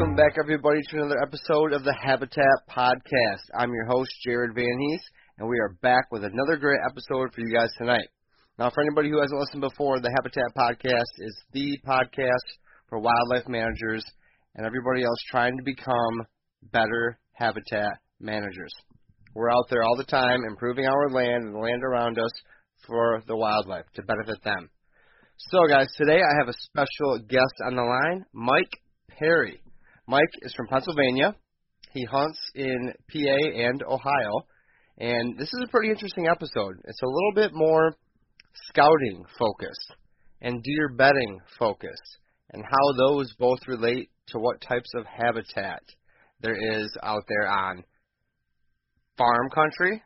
Welcome back, everybody, to another episode of the Habitat Podcast. I'm your host, Jared Van Hees, and we are back with another great episode for you guys tonight. Now, for anybody who hasn't listened before, the Habitat Podcast is the podcast for wildlife managers and everybody else trying to become better habitat managers. We're out there all the time improving our land and the land around us for the wildlife to benefit them. So, guys, today I have a special guest on the line, Mike Perry. Mike is from Pennsylvania. He hunts in PA and Ohio. And this is a pretty interesting episode. It's a little bit more scouting focused and deer bedding focused and how those both relate to what types of habitat there is out there on farm country,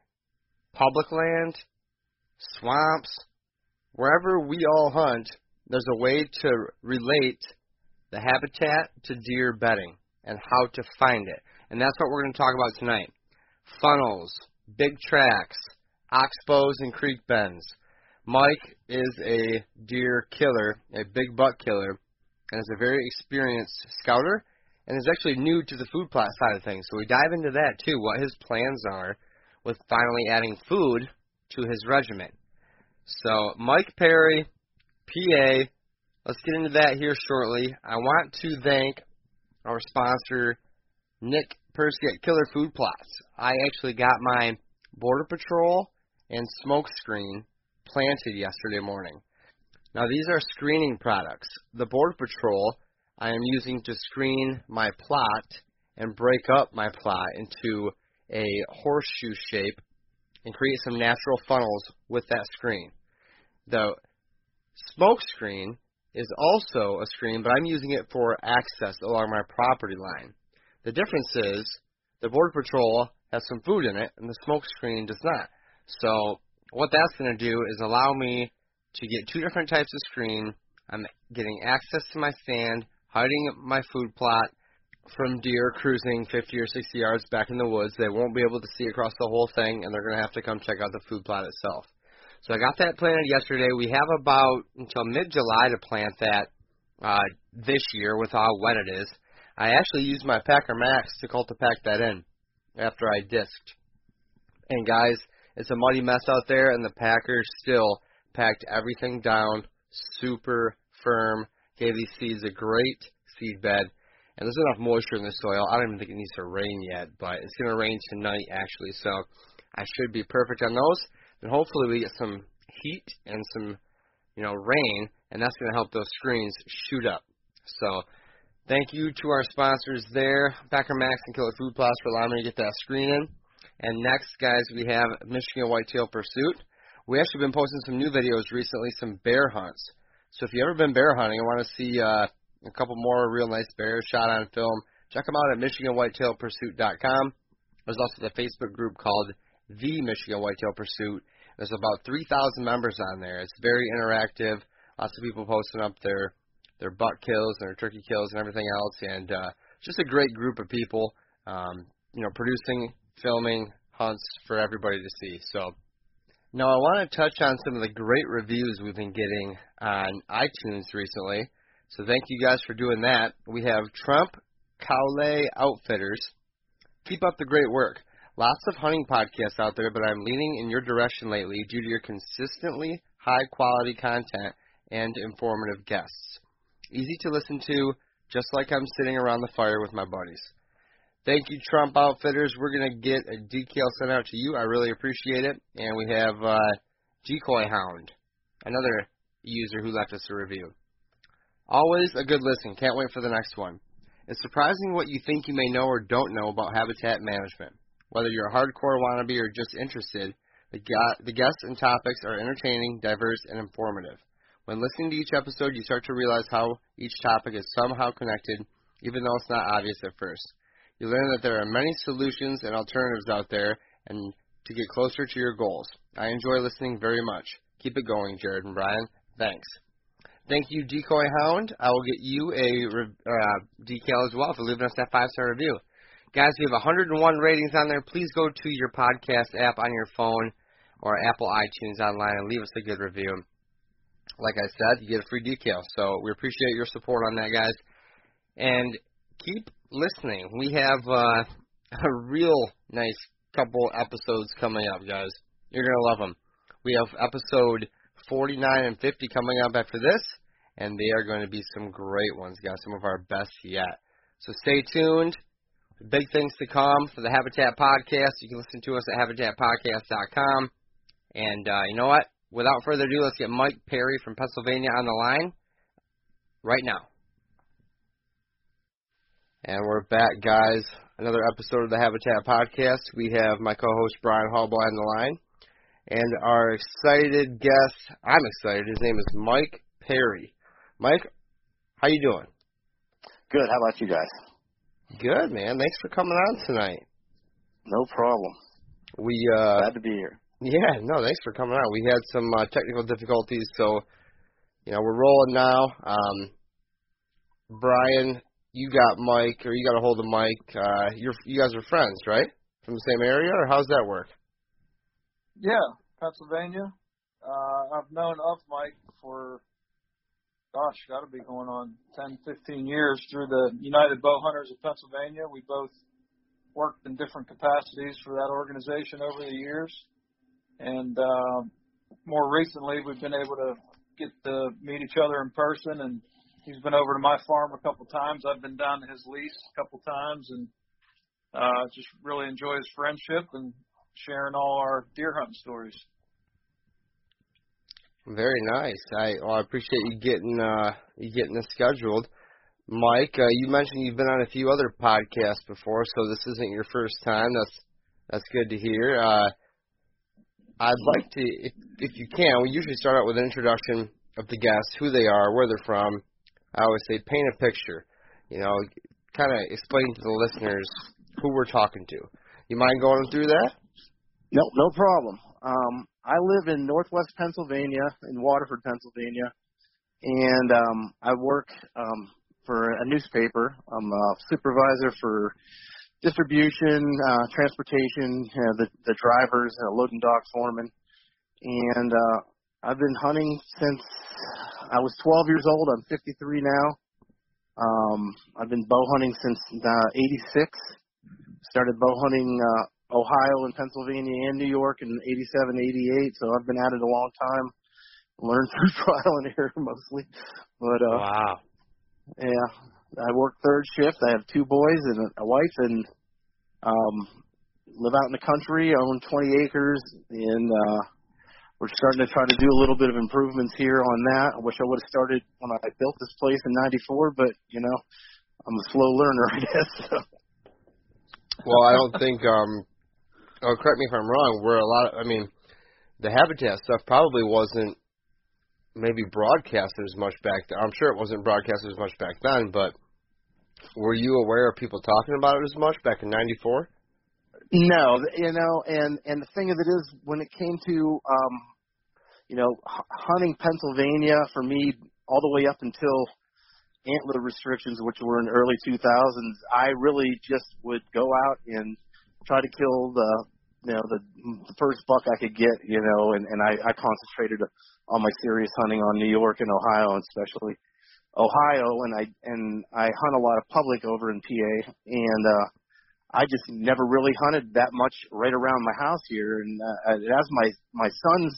public land, swamps, wherever we all hunt, there's a way to relate the habitat to deer bedding and how to find it. And that's what we're going to talk about tonight. Funnels, big tracks, oxbows, and creek bends. Mike is a deer killer, a big buck killer, and is a very experienced scouter and is actually new to the food plot side of things. So we dive into that too, what his plans are with finally adding food to his regiment. So Mike Perry, PA, Let's get into that here shortly. I want to thank our sponsor, Nick Persky at Killer Food Plots. I actually got my Border Patrol and smoke screen planted yesterday morning. Now, these are screening products. The Border Patrol I am using to screen my plot and break up my plot into a horseshoe shape and create some natural funnels with that screen. The smoke screen is also a screen, but I'm using it for access along my property line. The difference is the Border Patrol has some food in it, and the smoke screen does not. So what that's going to do is allow me to get two different types of screen. I'm getting access to my stand, hiding my food plot from deer cruising 50 or 60 yards back in the woods. They won't be able to see across the whole thing, and they're going to have to come check out the food plot itself. So I got that planted yesterday. We have about until mid July to plant that uh, this year with how wet it is. I actually used my Packer Max to Cultipack that in after I disked. And guys, it's a muddy mess out there, and the Packer still packed everything down super firm. Gave these seeds a great seed bed, and there's enough moisture in the soil. I don't even think it needs to rain yet, but it's going to rain tonight actually, so I should be perfect on those and hopefully we get some heat and some, you know, rain, and that's going to help those screens shoot up. So Thank you to our sponsors there, Packer Max and Killer Food Plots for allowing me to get that screen in. And next, guys, we have Michigan Whitetail Pursuit. We actually been posting some new videos recently, some bear hunts. So if you've ever been bear hunting and want to see uh, a couple more real nice bears shot on film, check them out at MichiganWhitetailPursuit.com. There's also the Facebook group called The Michigan Whitetail Pursuit. There's about 3,000 members on there. It's very interactive. Lots of people posting up their their buck kills and their turkey kills and everything else, and uh, just a great group of people. Um, you know, producing, filming hunts for everybody to see. So now I want to touch on some of the great reviews we've been getting on iTunes recently. So thank you guys for doing that. We have Trump Cowley Outfitters. Keep up the great work. Lots of hunting podcasts out there, but I'm leaning in your direction lately due to your consistently high quality content and informative guests. Easy to listen to, just like I'm sitting around the fire with my buddies. Thank you, Trump Outfitters. We're going to get a decal sent out to you. I really appreciate it. And we have uh, Decoy Hound, another user who left us a review. Always a good listen. Can't wait for the next one. It's surprising what you think you may know or don't know about habitat management. Whether you're a hardcore wannabe or just interested, the, the guests and topics are entertaining, diverse, and informative. When listening to each episode, you start to realize how each topic is somehow connected, even though it's not obvious at first. You learn that there are many solutions and alternatives out there, and to get closer to your goals. I enjoy listening very much. Keep it going, Jared and Brian. Thanks. Thank you, Decoy Hound. I will get you a uh, decal as well for leaving us that five star review. Guys, we have 101 ratings on there. Please go to your podcast app on your phone or Apple iTunes online and leave us a good review. Like I said, you get a free decal. So we appreciate your support on that, guys. And keep listening. We have uh, a real nice couple episodes coming up, guys. You're going to love them. We have episode 49 and 50 coming up after this, and they are going to be some great ones, guys. Some of our best yet. So stay tuned. Big things to come for the Habitat Podcast. You can listen to us at habitatpodcast.com. And uh, you know what? Without further ado, let's get Mike Perry from Pennsylvania on the line right now. And we're back, guys. Another episode of the Habitat Podcast. We have my co-host Brian Hallboy on the line, and our excited guest. I'm excited. His name is Mike Perry. Mike, how you doing? Good. How about you guys? Good, man. Thanks for coming on tonight. No problem. We uh glad to be here. Yeah, no, thanks for coming on. We had some uh, technical difficulties, so you know we're rolling now. Um, Brian, you got Mike, or you got a hold of Mike. Uh, you're you guys are friends, right? From the same area, or how's that work? Yeah, Pennsylvania. Uh, I've known of Mike for gosh, got to be going on 10, 15 years through the United Bow Hunters of Pennsylvania. We both worked in different capacities for that organization over the years. And uh, more recently, we've been able to get to meet each other in person. And he's been over to my farm a couple times. I've been down to his lease a couple times, and uh, just really enjoy his friendship and sharing all our deer hunting stories. Very nice. I well, I appreciate you getting uh you getting this scheduled. Mike, uh, you mentioned you've been on a few other podcasts before, so this isn't your first time. That's that's good to hear. Uh, I'd like to, if if you can, we usually start out with an introduction of the guests, who they are, where they're from. I always say paint a picture. You know, kind of explain to the listeners who we're talking to. You mind going through that? No, no problem. Um, I live in Northwest Pennsylvania, in Waterford, Pennsylvania, and um, I work um, for a newspaper. I'm a supervisor for distribution, uh, transportation, uh, the the drivers, uh, loading dock foreman, and uh, I've been hunting since I was 12 years old. I'm 53 now. Um, I've been bow hunting since uh, 86. Started bow hunting uh, Ohio and Pennsylvania and New York in 87, 88. So I've been at it a long time. Learned through trial and error mostly. But uh wow. Yeah. I work third shift. I have two boys and a wife and um live out in the country, own 20 acres and uh we're starting to try to do a little bit of improvements here on that. I wish I would have started when I built this place in 94, but you know, I'm a slow learner, I guess. So. Well, I don't think. um Oh, correct me if I'm wrong. Where a lot. Of, I mean, the habitat stuff probably wasn't maybe broadcasted as much back then. I'm sure it wasn't broadcasted as much back then, but were you aware of people talking about it as much back in '94? No, you know, and and the thing of it is, when it came to, um, you know, hunting Pennsylvania for me, all the way up until antler restrictions, which were in early 2000s, I really just would go out and try to kill the, you know, the, the first buck I could get, you know, and and I, I concentrated on my serious hunting on New York and Ohio, and especially Ohio, and I and I hunt a lot of public over in PA, and uh, I just never really hunted that much right around my house here. And uh, as my my sons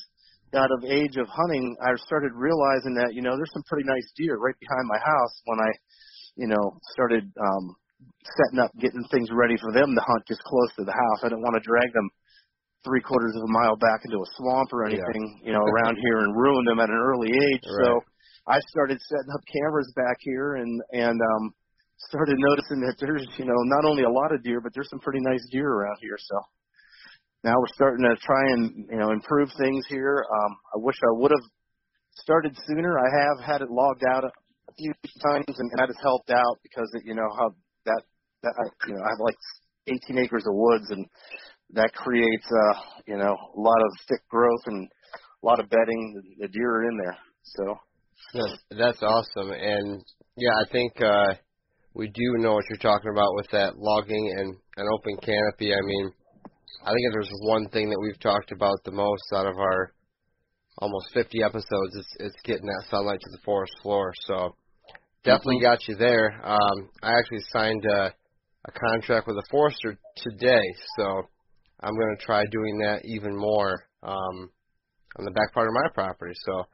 got of age of hunting, I started realizing that you know there's some pretty nice deer right behind my house. When I, you know, started um, setting up, getting things ready for them to hunt just close to the house. I didn't want to drag them three quarters of a mile back into a swamp or anything, yeah. you know, around here and ruin them at an early age. Right. So I started setting up cameras back here and and um started noticing that there's, you know, not only a lot of deer, but there's some pretty nice deer around here. So now we're starting to try and, you know, improve things here. Um, I wish I would have started sooner. I have had it logged out a few times and that has helped out because, it, you know, how that, I, you know, I have like 18 acres of woods and that creates, uh, you know, a lot of thick growth and a lot of bedding. The deer are in there. So. Yes, that's awesome. And yeah, I think, uh, we do know what you're talking about with that logging and an open canopy. I mean, I think if there's one thing that we've talked about the most out of our almost 50 episodes, it's, it's getting that sunlight to the forest floor. So definitely Mhm. got you there. Um, I actually signed a, a contract with a forester today, so I'm going to try doing that even more um, on the back part of my property. So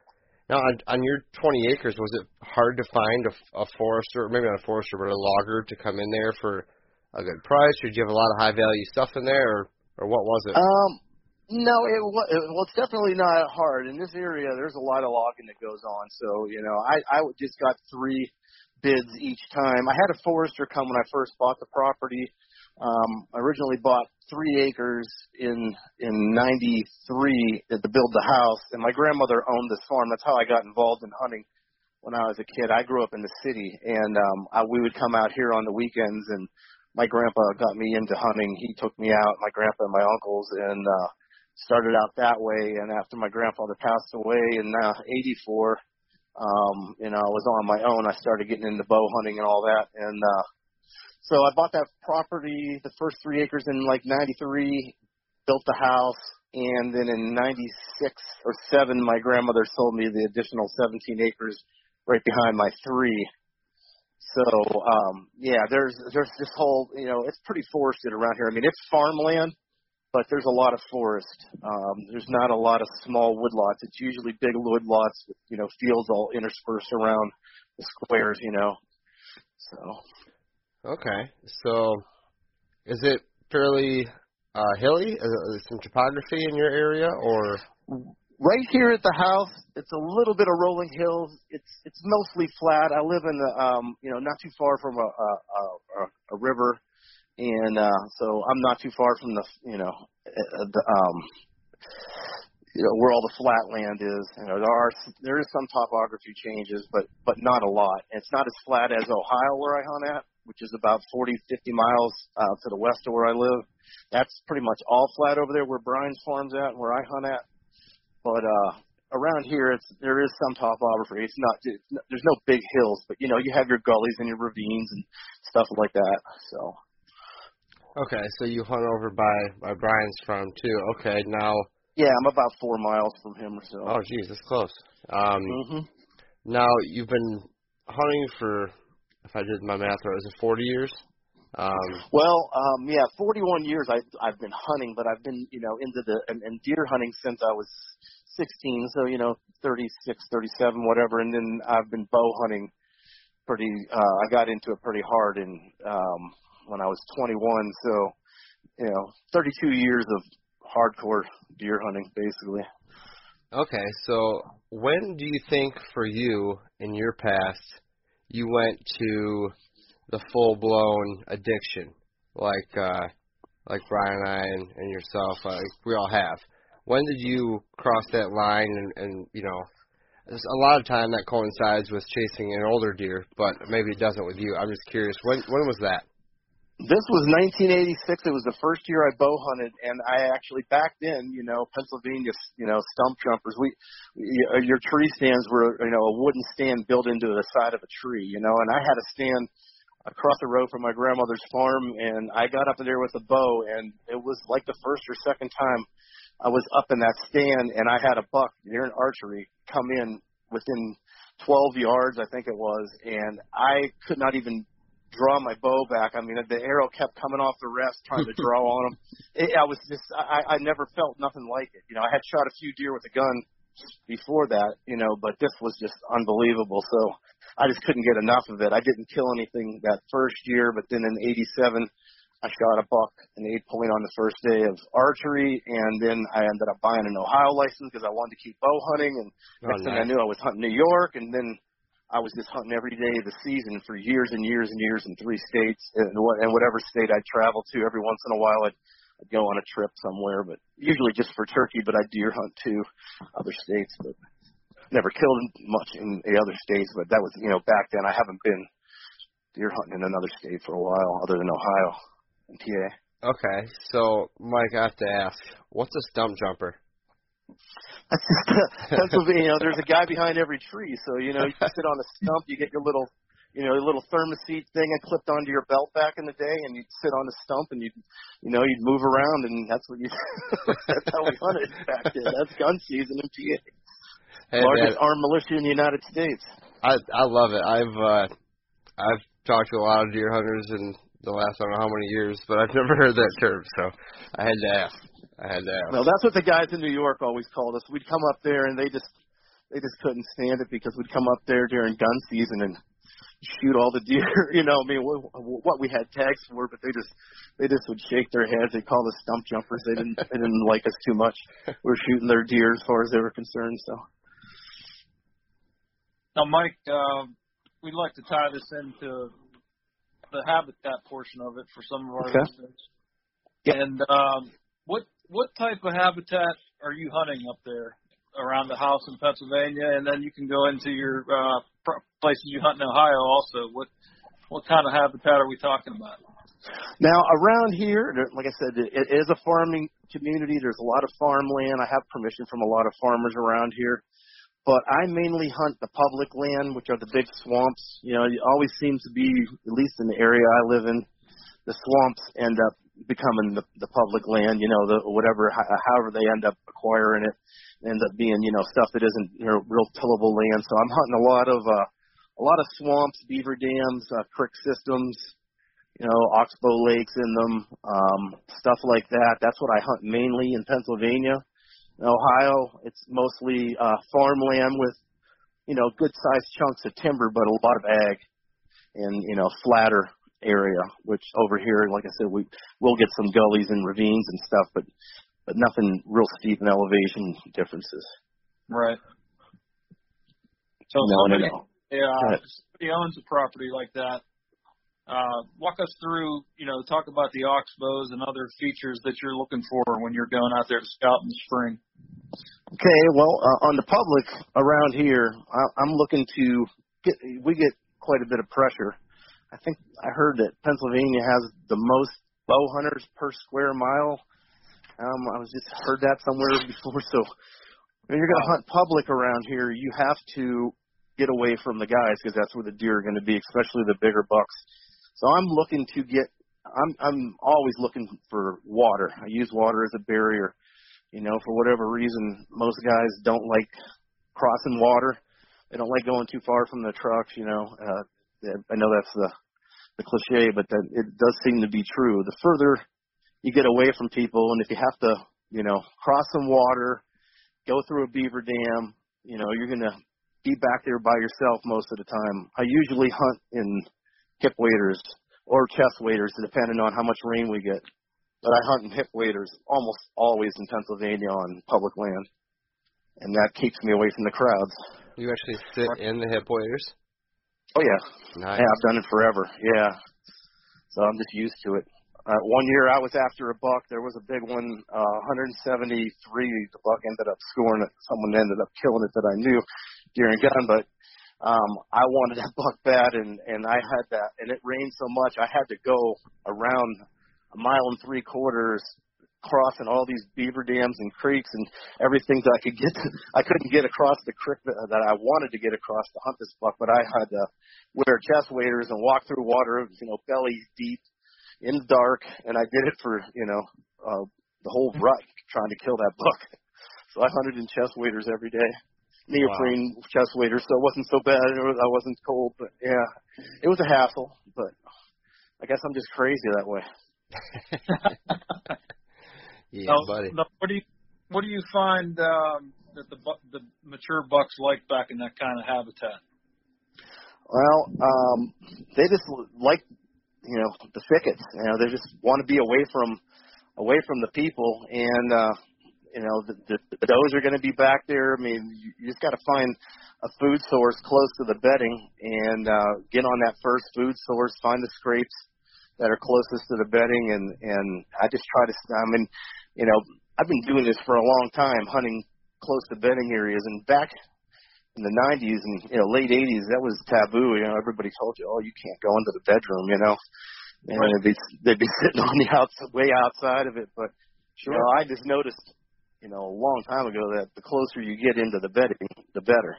now, on, on your 20 acres, was it hard to find a, a forester, or maybe not a forester, but a logger to come in there for a good price, or did you have a lot of high value stuff in there, or, or what was it? Um, no, it, wa- it well, it's definitely not hard in this area. There's a lot of logging that goes on, so you know, I I just got three bids each time. I had a forester come when I first bought the property. Um, I originally bought three acres in in '93 to build the house, and my grandmother owned this farm. That's how I got involved in hunting when I was a kid. I grew up in the city, and um, I, we would come out here on the weekends, and my grandpa got me into hunting. He took me out, my grandpa and my uncles, and uh, started out that way. And after my grandfather passed away in uh, '84, um, you know, I was on my own. I started getting into bow hunting and all that, and uh, so I bought that property, the first three acres in like '93, built the house, and then in '96 or seven, my grandmother sold me the additional 17 acres right behind my three. So um yeah, there's there's this whole you know it's pretty forested around here. I mean it's farmland, but there's a lot of forest. Um, there's not a lot of small woodlots. It's usually big woodlots, with, you know, fields all interspersed around the squares. You know, so Okay, so is it fairly uh, hilly? Is there some topography in your area, or right here at the house, it's a little bit of rolling hills. It's it's mostly flat. I live in the um you know not too far from a a, a, a river, and uh, so I'm not too far from the you know uh, the um you know where all the flat land is. You know there are there is some topography changes, but but not a lot. It's not as flat as Ohio where I hunt at, which is about 40 50 miles uh, to the west of where I live. That's pretty much all flat over there where Brian's farm's at and where I hunt at. But uh around here it's there is some topography. It's not it's, there's no big hills, but you know, you have your gullies and your ravines and stuff like that. So okay, so you hunt over by by Brian's farm too. Okay, now yeah, I'm about four miles from him or so. oh geez, that's close. Um, hmm now you've been hunting for, if I did my math right, is it 40 years? Um, Well, um yeah, 41 years I I've been hunting, but I've been, you know, into the and, and deer hunting since I was 16, so you know, 36, 37, whatever, and then I've been bow hunting pretty uh I got into it pretty hard in um when I was 21, so you know, 32 years of hardcore deer hunting basically. okay, so when do you think for you in your past you went to the full blown addiction like uh like Brian and I and, and yourself uh, we all have. When did you cross that line and, and you know a lot of time that coincides with chasing an older deer, but maybe it doesn't with you. I'm just curious. When when was that? This was 1986. It was the first year I bow hunted, and I actually back then, you know, Pennsylvania, you know, stump jumpers. We, uh, your tree stands were, you know, a wooden stand built into the side of a tree, you know, and I had a stand across the road from my grandmother's farm, and I got up there with a bow, and it was like the first or second time I was up in that stand, and I had a buck near an archery come in within 12 yards, I think it was, and I could not even draw my bow back. I mean, the arrow kept coming off the rest, trying to draw on them. It, I was just, I, I never felt nothing like it. You know, I had shot a few deer with a gun before that, you know, but this was just unbelievable. So I just couldn't get enough of it. I didn't kill anything that first year, but then in '87, I shot a buck an eight point on the first day of archery, and then I ended up buying an Ohio license because I wanted to keep bow hunting. And Oh, next thing. I knew, I was hunting New York, and then I was just hunting every day of the season for years and years and years in three states, and, what, and whatever state I'd travel to. Every once in a while, I'd, I'd go on a trip somewhere, but usually just for turkey. But I deer hunt too, other states, but never killed much in the other states. But that was, you know, back then. I haven't been deer hunting in another state for a while, other than Ohio and PA. Okay, so Mike, I have to ask, what's a stump jumper? That's just Pennsylvania. There's a guy behind every tree, so you know you sit on a stump. You get your little, you know, your little thermoset thing and clipped onto your belt back in the day, and you'd sit on the stump and you, you know, you'd move around, and that's what you. that's how we hunted back then. That's gun season in PA. Hey, Largest man, armed militia in the United States. I I love it. I've uh, I've talked to a lot of deer hunters in the last I don't know how many years, but I've never heard that term, so I had to ask. I had to ask. Well, that's what the guys in New York always called us. We'd come up there, and they just they just couldn't stand it because we'd come up there during gun season and shoot all the deer. You know, I mean, what, what we had tags for, but they just they just would shake their heads. They called us stump jumpers. They didn't they didn't like us too much. We were shooting their deer as far as they were concerned. So Now, Mike, uh, we'd like to tie this into the habitat portion of it for some of our Okay. listeners. Yep. And um, what what type of habitat are you hunting up there around the house in Pennsylvania? And then you can go into your uh, places you hunt in Ohio also. What what kind of habitat are we talking about? now around here, like I said, it, is a farming community. There's a lot of farmland. I have permission from a lot of farmers around here. but I mainly hunt the public land, which are the big swamps. You know, it always seems to be, at least in the area I live in, the swamps end up becoming the, the public land. You know, the whatever, however they end up acquiring it, ends up being you know stuff that isn't you know real tillable land. So I'm hunting a lot of uh, a lot of swamps, beaver dams, uh, creek systems. You know, oxbow lakes in them, um, stuff like that. That's what I hunt mainly in Pennsylvania. In Ohio, it's mostly uh, farmland with, you know, good sized chunks of timber, but a lot of ag and, you know, flatter area, which over here, like I said, we will get some gullies and ravines and stuff, but, but nothing real steep in elevation differences. Right. So No, no, somebody, no. yeah, ahead. if somebody owns a property like that. Uh, walk us through, you know, talk about the oxbows and other features that you're looking for when you're going out there to scout in the spring. Okay, well, uh, on the public around here, I, I'm looking to get. We get quite a bit of pressure. I think I heard that Pennsylvania has the most bow hunters per square mile. Um, I was just heard that somewhere before. So when you're going to hunt public around here, you have to get away from the guys because that's where the deer are going to be, especially the bigger bucks. So I'm looking to get. I'm I'm always looking for water. I use water as a barrier. You know, for whatever reason, most guys don't like crossing water. They don't like going too far from the trucks. You know, uh, I know that's the the cliche, but that it does seem to be true. The further you get away from people, and if you have to, you know, cross some water, go through a beaver dam, you know, you're gonna be back there by yourself most of the time. I usually hunt in hip waders or chest waders, depending on how much rain we get. But I hunt in hip waders almost always in Pennsylvania on public land, and that keeps me away from the crowds. You actually sit in the hip waders. Oh yeah, Nice. yeah, I've done it forever. Yeah, so I'm just used to it. Uh, one year I was after a buck. There was a big one, uh, 173. The buck ended up scoring it. Someone ended up killing it that I knew during gun, but um, I wanted that buck bad, and and I had that, and it rained so much I had to go around a mile and three quarters, crossing all these beaver dams and creeks and everything that I could get. To, I couldn't get across the creek that, that I wanted to get across to hunt this buck, but I had to wear chest waders and walk through water, you know, belly deep in the dark, and I did it for you know uh, the whole rut trying to kill that buck. So I hunted in chest waders every day neoprene wow. chest waders, so it wasn't so bad. I wasn't cold, but yeah, it was a hassle. But I guess I'm just crazy that way. yeah, now, buddy. Now, what do you what do you find um, that the the mature bucks like back in that kind of habitat? Well, um, they just like you know the thickets. You know, they just want to be away from away from the people, and uh, you know, the, the, the does are going to be back there. I mean, you, you just got to find a food source close to the bedding and uh, get on that first food source. Find the scrapes that are closest to the bedding, and and I just try to. I mean, you know, I've been doing this for a long time, hunting close to bedding areas, and back in the 90s and you know late 80s, that was taboo. You know, everybody told you, oh, you can't go into the bedroom. You know, and right. they'd be they'd be sitting on the outside, way outside of it, but. Sure. You know, I just noticed you know, a long time ago that the closer you get into the bedding, the better.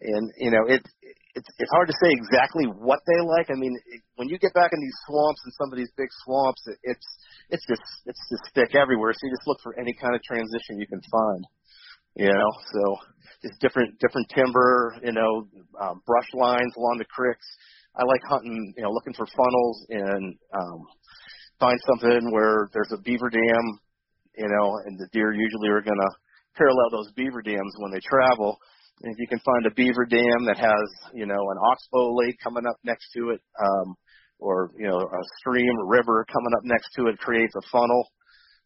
And you know, it it's it's hard to say exactly what they like. I mean, it, when you get back in these swamps and some of these big swamps, it, it's it's just it's just thick everywhere. So you just look for any kind of transition you can find. You know, so just different different timber, you know, um, brush lines along the creeks. I like hunting, you know, looking for funnels and um, find something where there's a beaver dam you know, and the deer usually are to parallel those beaver dams when they travel. If you can find a beaver dam that has, you know, an oxbow lake coming up next to it, um, or you know, a stream or river coming up next to it creates a funnel,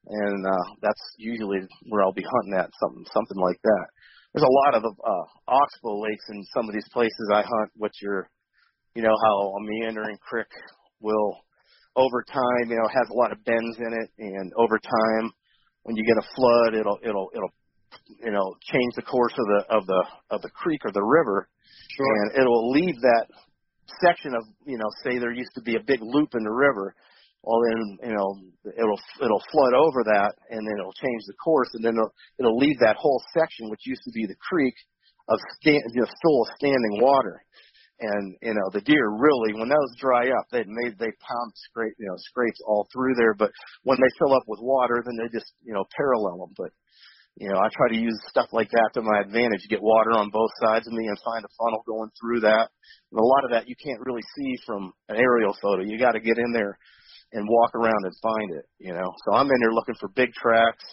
and uh, that's usually where I'll be hunting at something something like that. There's a lot of uh, oxbow lakes in some of these places I hunt, which are, you know, how a meandering creek will, over time, you know, has a lot of bends in it, and over time, when you get a flood, it'll it'll it'll you know change the course of the of the of the creek or the river, sure. and it'll leave that section of you know say there used to be a big loop in the river. Well, then you know it'll it'll flood over that, and then it'll change the course, and then it'll, it'll leave that whole section, which used to be the creek, of stand, you know, full of standing water and you know the deer really when those dry up they made they pound scrape you know scrapes all through there but when they fill up with water then they just you know parallel them but you know i try to use stuff like that to my advantage get water on both sides of me and find a funnel going through that. And a lot of that you can't really see from an aerial photo. You got to get in there and walk around and find it you know. So i'm in there looking for big tracks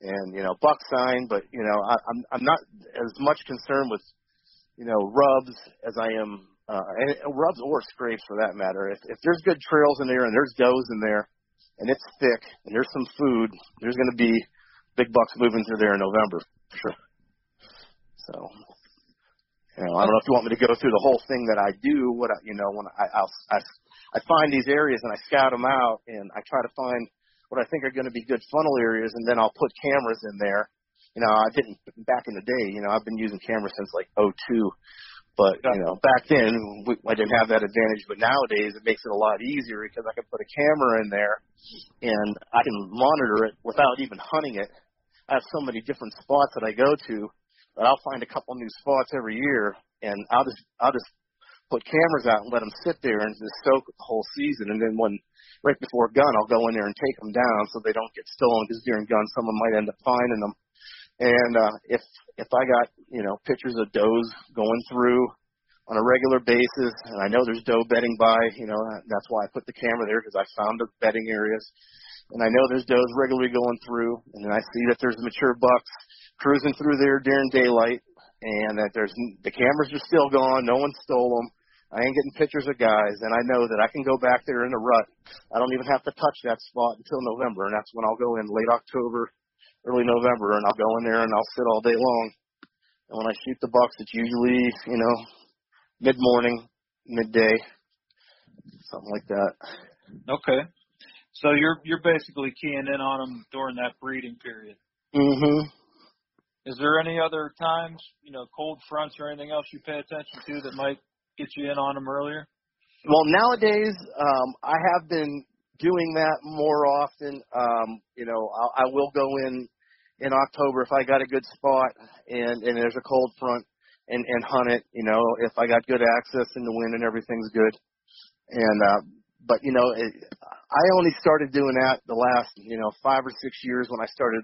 and you know buck sign but you know I, i'm i'm not as much concerned with you know, rubs as I am, uh, and rubs or scrapes for that matter. If, if there's good trails in there and there's does in there and it's thick and there's some food, there's going to be big bucks moving through there in November. Sure. So, you know, I don't know if you want me to go through the whole thing that I do. What I, you know, when I I'll, I I find these areas and I scout them out and I try to find what I think are going to be good funnel areas, and then I'll put cameras in there you know, I didn't back in the day. You know, I've been using cameras since like '02, but you know, back then we, I didn't have that advantage. But nowadays, it makes it a lot easier because I can put a camera in there, and I can monitor it without even hunting it. I have so many different spots that I go to that I'll find a couple new spots every year, and I'll just I'll just put cameras out and let them sit there and just soak the whole season. And then when right before gun, I'll go in there and take them down so they don't get stolen because during gun, someone might end up finding them and uh, if if I got you know pictures of does going through on a regular basis, and I know there's doe bedding by, you know that's why I put the camera there because I found the bedding areas, and I know there's does regularly going through, and then I see that there's mature bucks cruising through there during daylight, and that there's the cameras are still gone, no one stole them. I ain't getting pictures of guys, and I know that I can go back there in the rut. I don't even have to touch that spot until November, and that's when I'll go in late October, early November, and I'll go in there and I'll sit all day long. And when I shoot the bucks, it's usually you know mid morning, midday, something like that. Okay. So you're you're basically keying in on them during that breeding period. Mhm. Is there any other times, you know, cold fronts or anything else you pay attention to that might get you in on them earlier? Well, nowadays, um, I have been doing that more often. Um, you know, I, I will go in in October if I got a good spot and and there's a cold front and and hunt it. You know, if I got good access in the wind and everything's good. And uh, but you know, it, I only started doing that the last you know five or six years when I started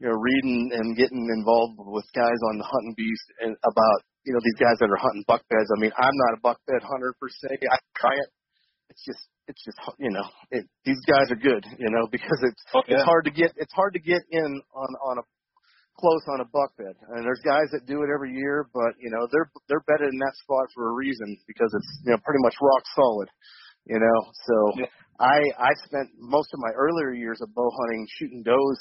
you know reading and getting involved with guys on the hunting beast and about you know these guys that are hunting buck beds. I mean, I'm not a buck bed hunter per se. I try it. It's just it's just you know it, these guys are good you know because it's Oh, yeah. it's hard to get it's hard to get in on on a close on a buck bed and there's guys that do it every year but you know they're they're bedded in that spot for a reason because it's you know pretty much rock solid you know so Yeah. i i spent most of my earlier years of bow hunting shooting does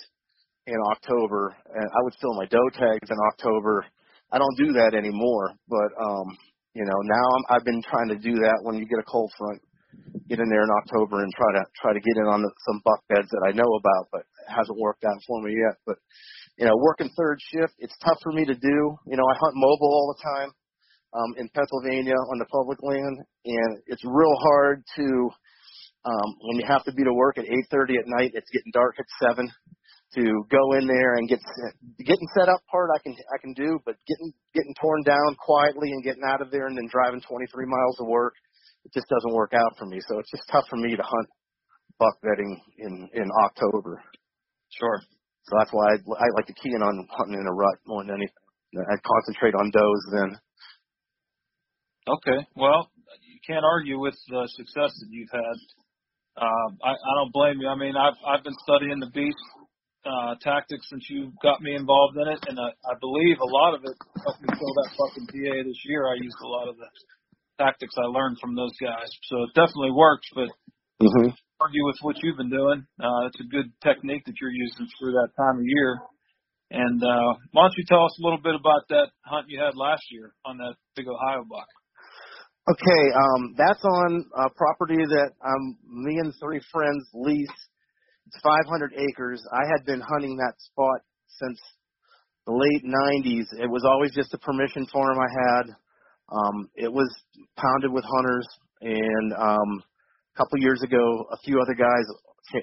in october and i would fill my doe tags in october i don't do that anymore but um you know now I'm, i've been trying to do that when you get a cold front get in there in October and try to try to get in on the, some buck beds that I know about, but it hasn't worked out for me yet. But you know, working third shift, it's tough for me to do. You know, I hunt mobile all the time um, in Pennsylvania on the public land, and it's real hard to um, when you have to be to work at 8:30 at night. It's getting dark at seven. To go in there and get getting set up part I can I can do, but getting getting torn down quietly and getting out of there and then driving 23 miles to work it just doesn't work out for me. So it's just tough for me to hunt buck bedding in in October. Sure. So that's why I, I like to key in on hunting in a rut more than anything. I concentrate on does then. Okay. Well, you can't argue with the success that you've had. Um, I, I don't blame you. I mean, I've I've been studying the beast uh, tactics since you got me involved in it, and I, I believe a lot of it helped me kill that fucking PA this year. I used a lot of the tactics I learned from those guys, so it definitely works. But Mm-hmm. argue with what you've been doing. Uh, it's a good technique that you're using through that time of year. And uh, why don't you tell us a little bit about that hunt you had last year on that big Ohio buck? Okay, um, that's on a property that um, me and three friends lease. It's 500 acres. I had been hunting that spot since the late 90s. It was always just a permission farm I had. Um, it was pounded with hunters, and um, a couple years ago, a few other guys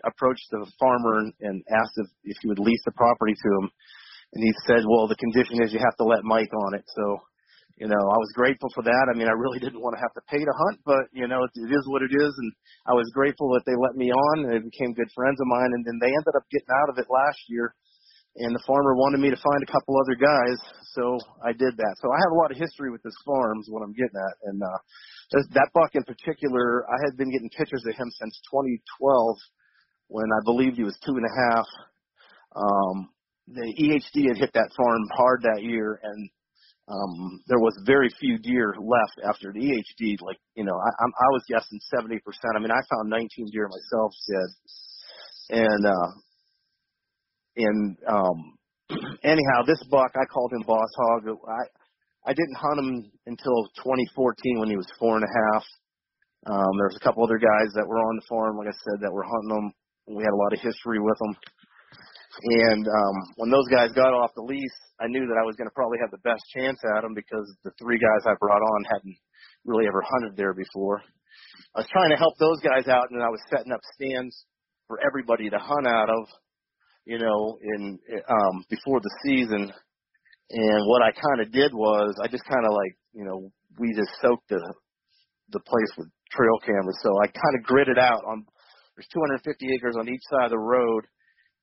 approached the farmer and, and asked if, if he would lease the property to him. And he said, "Well, the condition is you have to let Mike on it." So, you know, I was grateful for that. I mean, I really didn't want to have to pay to hunt, but you know, it, it is what it is, and I was grateful that they let me on. And they became good friends of mine, and then they ended up getting out of it last year. And the farmer wanted me to find a couple other guys, so I did that. So I have a lot of history with this farm, is what I'm getting at. And uh, this, that buck in particular, I had been getting pictures of him since 2012, when I believed he was two and a half. Um, the EHD had hit that farm hard that year, and um, there was very few deer left after the EHD. Like you know, I, I was guessing 70%. I mean, I found 19 deer myself dead, and uh, and um, anyhow, this buck I called him Boss Hog. I I didn't hunt him until 2014 when he was four and a half. Um, there was a couple other guys that were on the farm, like I said, that were hunting them. We had a lot of history with them. And um, when those guys got off the lease, I knew that I was going to probably have the best chance at them because the three guys I brought on hadn't really ever hunted there before. I was trying to help those guys out, and I was setting up stands for everybody to hunt out of, you know, in um, before the season. And what I kind of did was I just kind of like, you know, we just soaked the the place with trail cameras. So I kind of gridded out on there's 250 acres on each side of the road,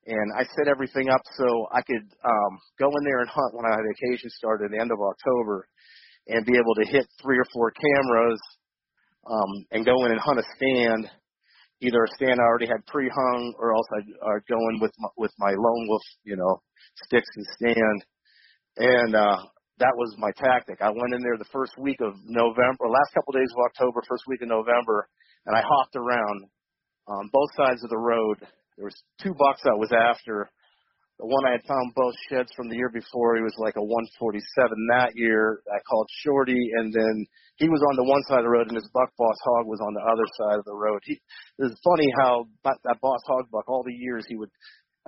and I set everything up so I could um, go in there and hunt when my vacation started at the end of October, and be able to hit three or four cameras, um, and go in and hunt a stand. Either a stand I already had pre-hung, or else I'd, I'd go in with my, with my lone wolf, you know, sticks and stand. And uh, that was my tactic. I went in there the first week of November, or last couple of days of October, first week of November, and I hopped around on both sides of the road. There was two bucks I was after. The one I had found both sheds from the year before, he was like a 147 that year. I called Shorty, and then he was on the one side of the road, and his buck Boss Hog was on the other side of the road. He, it's funny how that Boss Hog buck, all the years he would,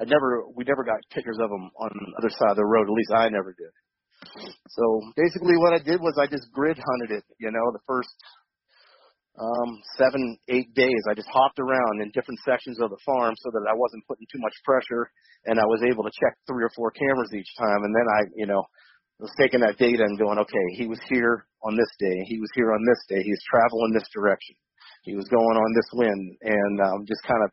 I never, we never got pictures of him on the other side of the road. At least I never did. So basically, what I did was I just grid hunted it. You know, the first um, seven, eight days. I just hopped around in different sections of the farm so that I wasn't putting too much pressure and I was able to check three or four cameras each time. And then I, you know, was taking that data and going, okay, he was here on this day. He was here on this day. He was traveling this direction. He was going on this wind and um, just kind of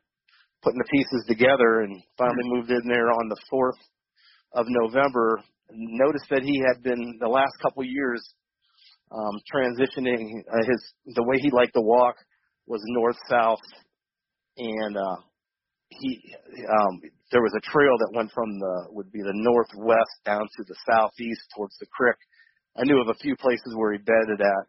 putting the pieces together and finally moved in there on the 4th of November. Noticed that he had been the last couple years um, transitioning uh, his the way he liked to walk was north south, and uh, he um, there was a trail that went from the would be the northwest down to the southeast towards the creek. I knew of a few places where he bedded at,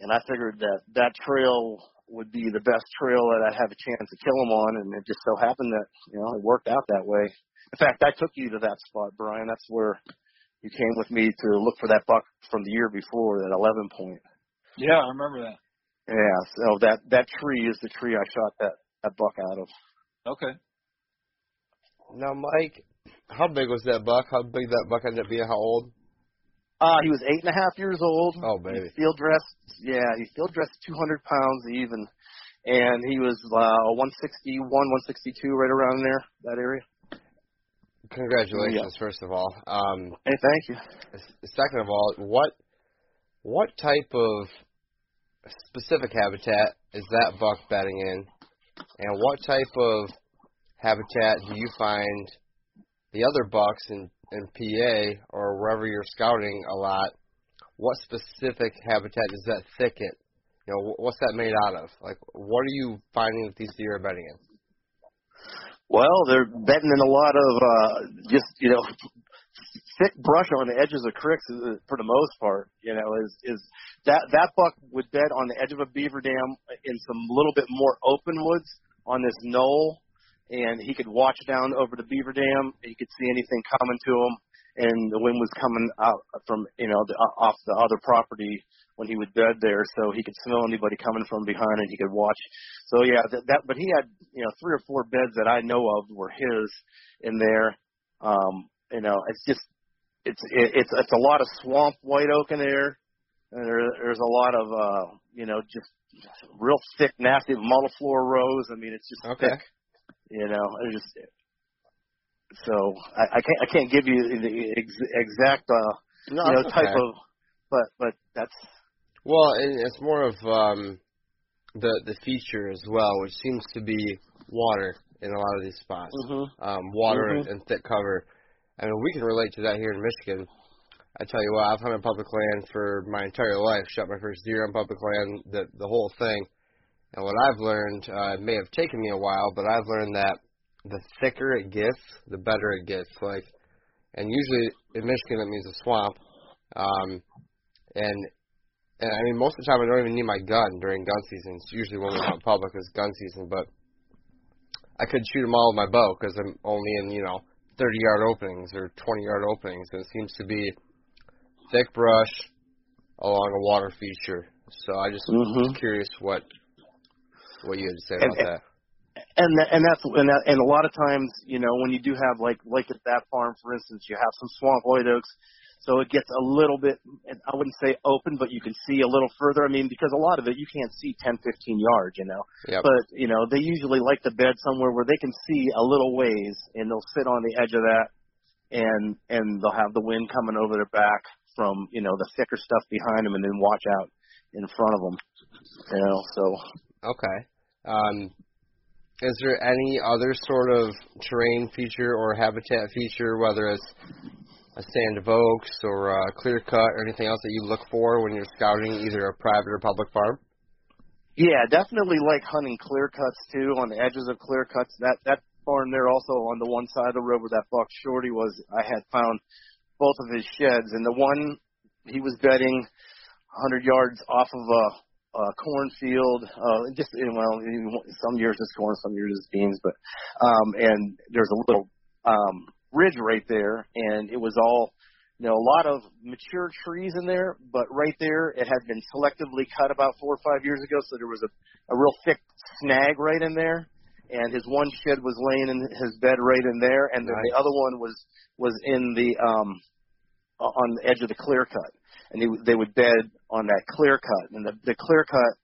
and I figured that that trail would be the best trail that I'd have a chance to kill him on, and it just so happened that you know it worked out that way. In fact, I took you to that spot, Brian. That's where you came with me to look for that buck from the year before, that 11 point. Yeah, I remember that. Yeah, so that that tree is the tree I shot that that buck out of. Okay. Now, Mike, how big was that buck? How big that buck ended up being? How old? Uh, he was eight and a half years old. Oh, baby. Field dressed, yeah, he field dressed 200 pounds even, and he was uh 161, 162, right around there, that area. Congratulations, Yeah. first of all. Um, Hey, thank you. second of all, what what type of specific habitat is that buck bedding in, and what type of habitat do you find the other bucks in in PA or wherever you're scouting a lot? What specific habitat is that thicket? You know, wh- what's that made out of? Like, what are you finding that these deer are bedding in? Well, they're bedding in a lot of uh just you know thick brush on the edges of creeks uh, for the most part. You know, is is that that buck would bed on the edge of a beaver dam in some little bit more open woods on this knoll, and he could watch down over the beaver dam. He could see anything coming to him, and the wind was coming out from you know the, off the other property when he would bed there, so he could smell anybody coming from behind, and he could watch. So yeah, that, that but he had you know three or four beds that I know of were his in there. Um, you know, it's just it's it, it's it's a lot of swamp white oak in there. And there, there's a lot of uh, you know, just real thick, nasty multiflora rose. I mean, it's just Okay. thick. You know, it's just so I, I can't I can't give you the ex- exact uh, No, you know type okay. of, but but that's Well, and it's more of um, the the feature as well, which seems to be water in a lot of these spots. mhm. Um, water and, Mhm. and thick cover. I mean, we can relate to that here in Michigan. I tell you what, I've hunted public land for my entire life. Shot my first deer on public land, the the whole thing. And what I've learned, uh, it may have taken me a while, but I've learned that the thicker it gets, the better it gets. Like, and usually in Michigan that means a swamp. Um, and and I mean, most of the time I don't even need my gun during gun season. It's usually when we hunt public is gun season, but I could shoot them all with my bow because I'm only in you know 30 yard openings or 20 yard openings, and it seems to be thick brush along a water feature. So I just was Mhm. curious what what you had to say And- about that. and that, and that's and that, and a lot of times, you know, when you do have like like at that farm, for instance, you have some swamp white oaks, so it gets a little bit. I wouldn't say open, but you can see a little further. I mean, because a lot of it you can't see 10, 15 yards, you know. Yep. But you know, they usually like to bed somewhere where they can see a little ways, and they'll sit on the edge of that, and and they'll have the wind coming over their back from you know the thicker stuff behind them, and then watch out in front of them. You know, so Okay. Um, is there any other sort of terrain feature or habitat feature, whether it's a stand of oaks or a clear cut or anything else that you look for when you're scouting either a private or public farm? Yeah, definitely like hunting clear cuts too, on the edges of clear cuts. That that farm there also on the one side of the where that buck shorty was, I had found both of his sheds, and the one he was bedding 100 yards off of a, a cornfield. Uh, just well, some years it's corn, some years it's beans, but um, and there's a little um ridge right there, and it was all you know, a lot of mature trees in there, but right there it had been selectively cut about four or five years ago, so there was a, a real thick snag right in there. And his one shed was laying in his bed right in there, and nice. the other one was was in the um on the edge of the clear cut, and they they would bed on that clear cut, and the the clear cut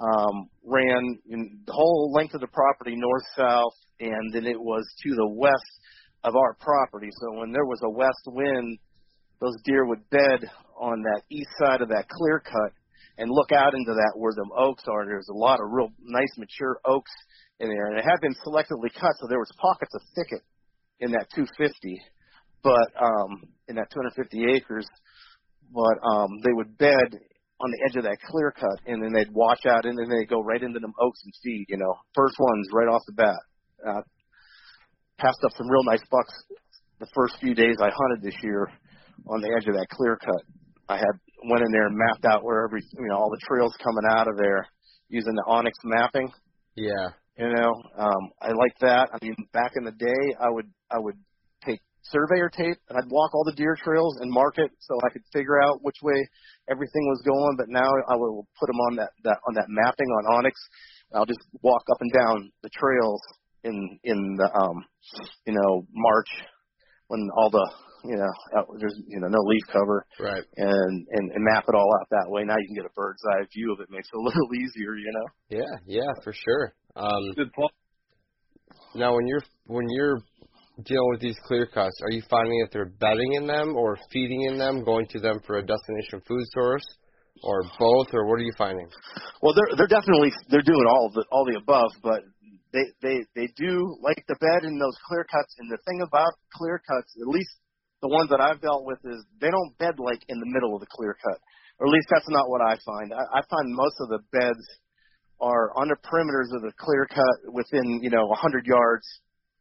um, ran in the whole length of the property north south, and then it was to the west of our property. So when there was a west wind those deer would bed on that east side of that clear cut and look out into that where the oaks are. There's a lot of real nice mature oaks in there, and it had been selectively cut, so there was pockets of thicket in that 250, but um, in that 250 acres. But um, they would bed on the edge of that clear cut, and then they'd watch out, and then they'd go right into them oaks and feed. You know, first ones right off the bat. Uh, passed up some real nice bucks the first few days I hunted this year on the edge of that clear cut. I had went in there and mapped out where every you know all the trails coming out of there using the onX mapping. Yeah. You know, um, I like that. I mean, back in the day, I would I would take surveyor tape and I'd walk all the deer trails and mark it so I could figure out which way everything was going. But now I will put them on that that on that mapping on onX. I'll just walk up and down the trails in in the um you know March when all the you know, there's you know no leaf cover, right? And and and map it all out that way. Now you can get a bird's eye view of it. Makes it a little easier, you know. Yeah, yeah, for sure. Um, Good point. Now, when you're when you're dealing with these clear cuts, are you finding that they're bedding in them or feeding in them, going to them for a destination food source, or both, or what are you finding? Well, they're they're definitely they're doing all the all the above, but they they they do like the bed in those clear cuts. And the thing about clear cuts, at least the ones that I've dealt with is they don't bed like in the middle of the clear cut, or at least that's not what I find. I, I find most of the beds are on the perimeters of the clear cut within you know 100 yards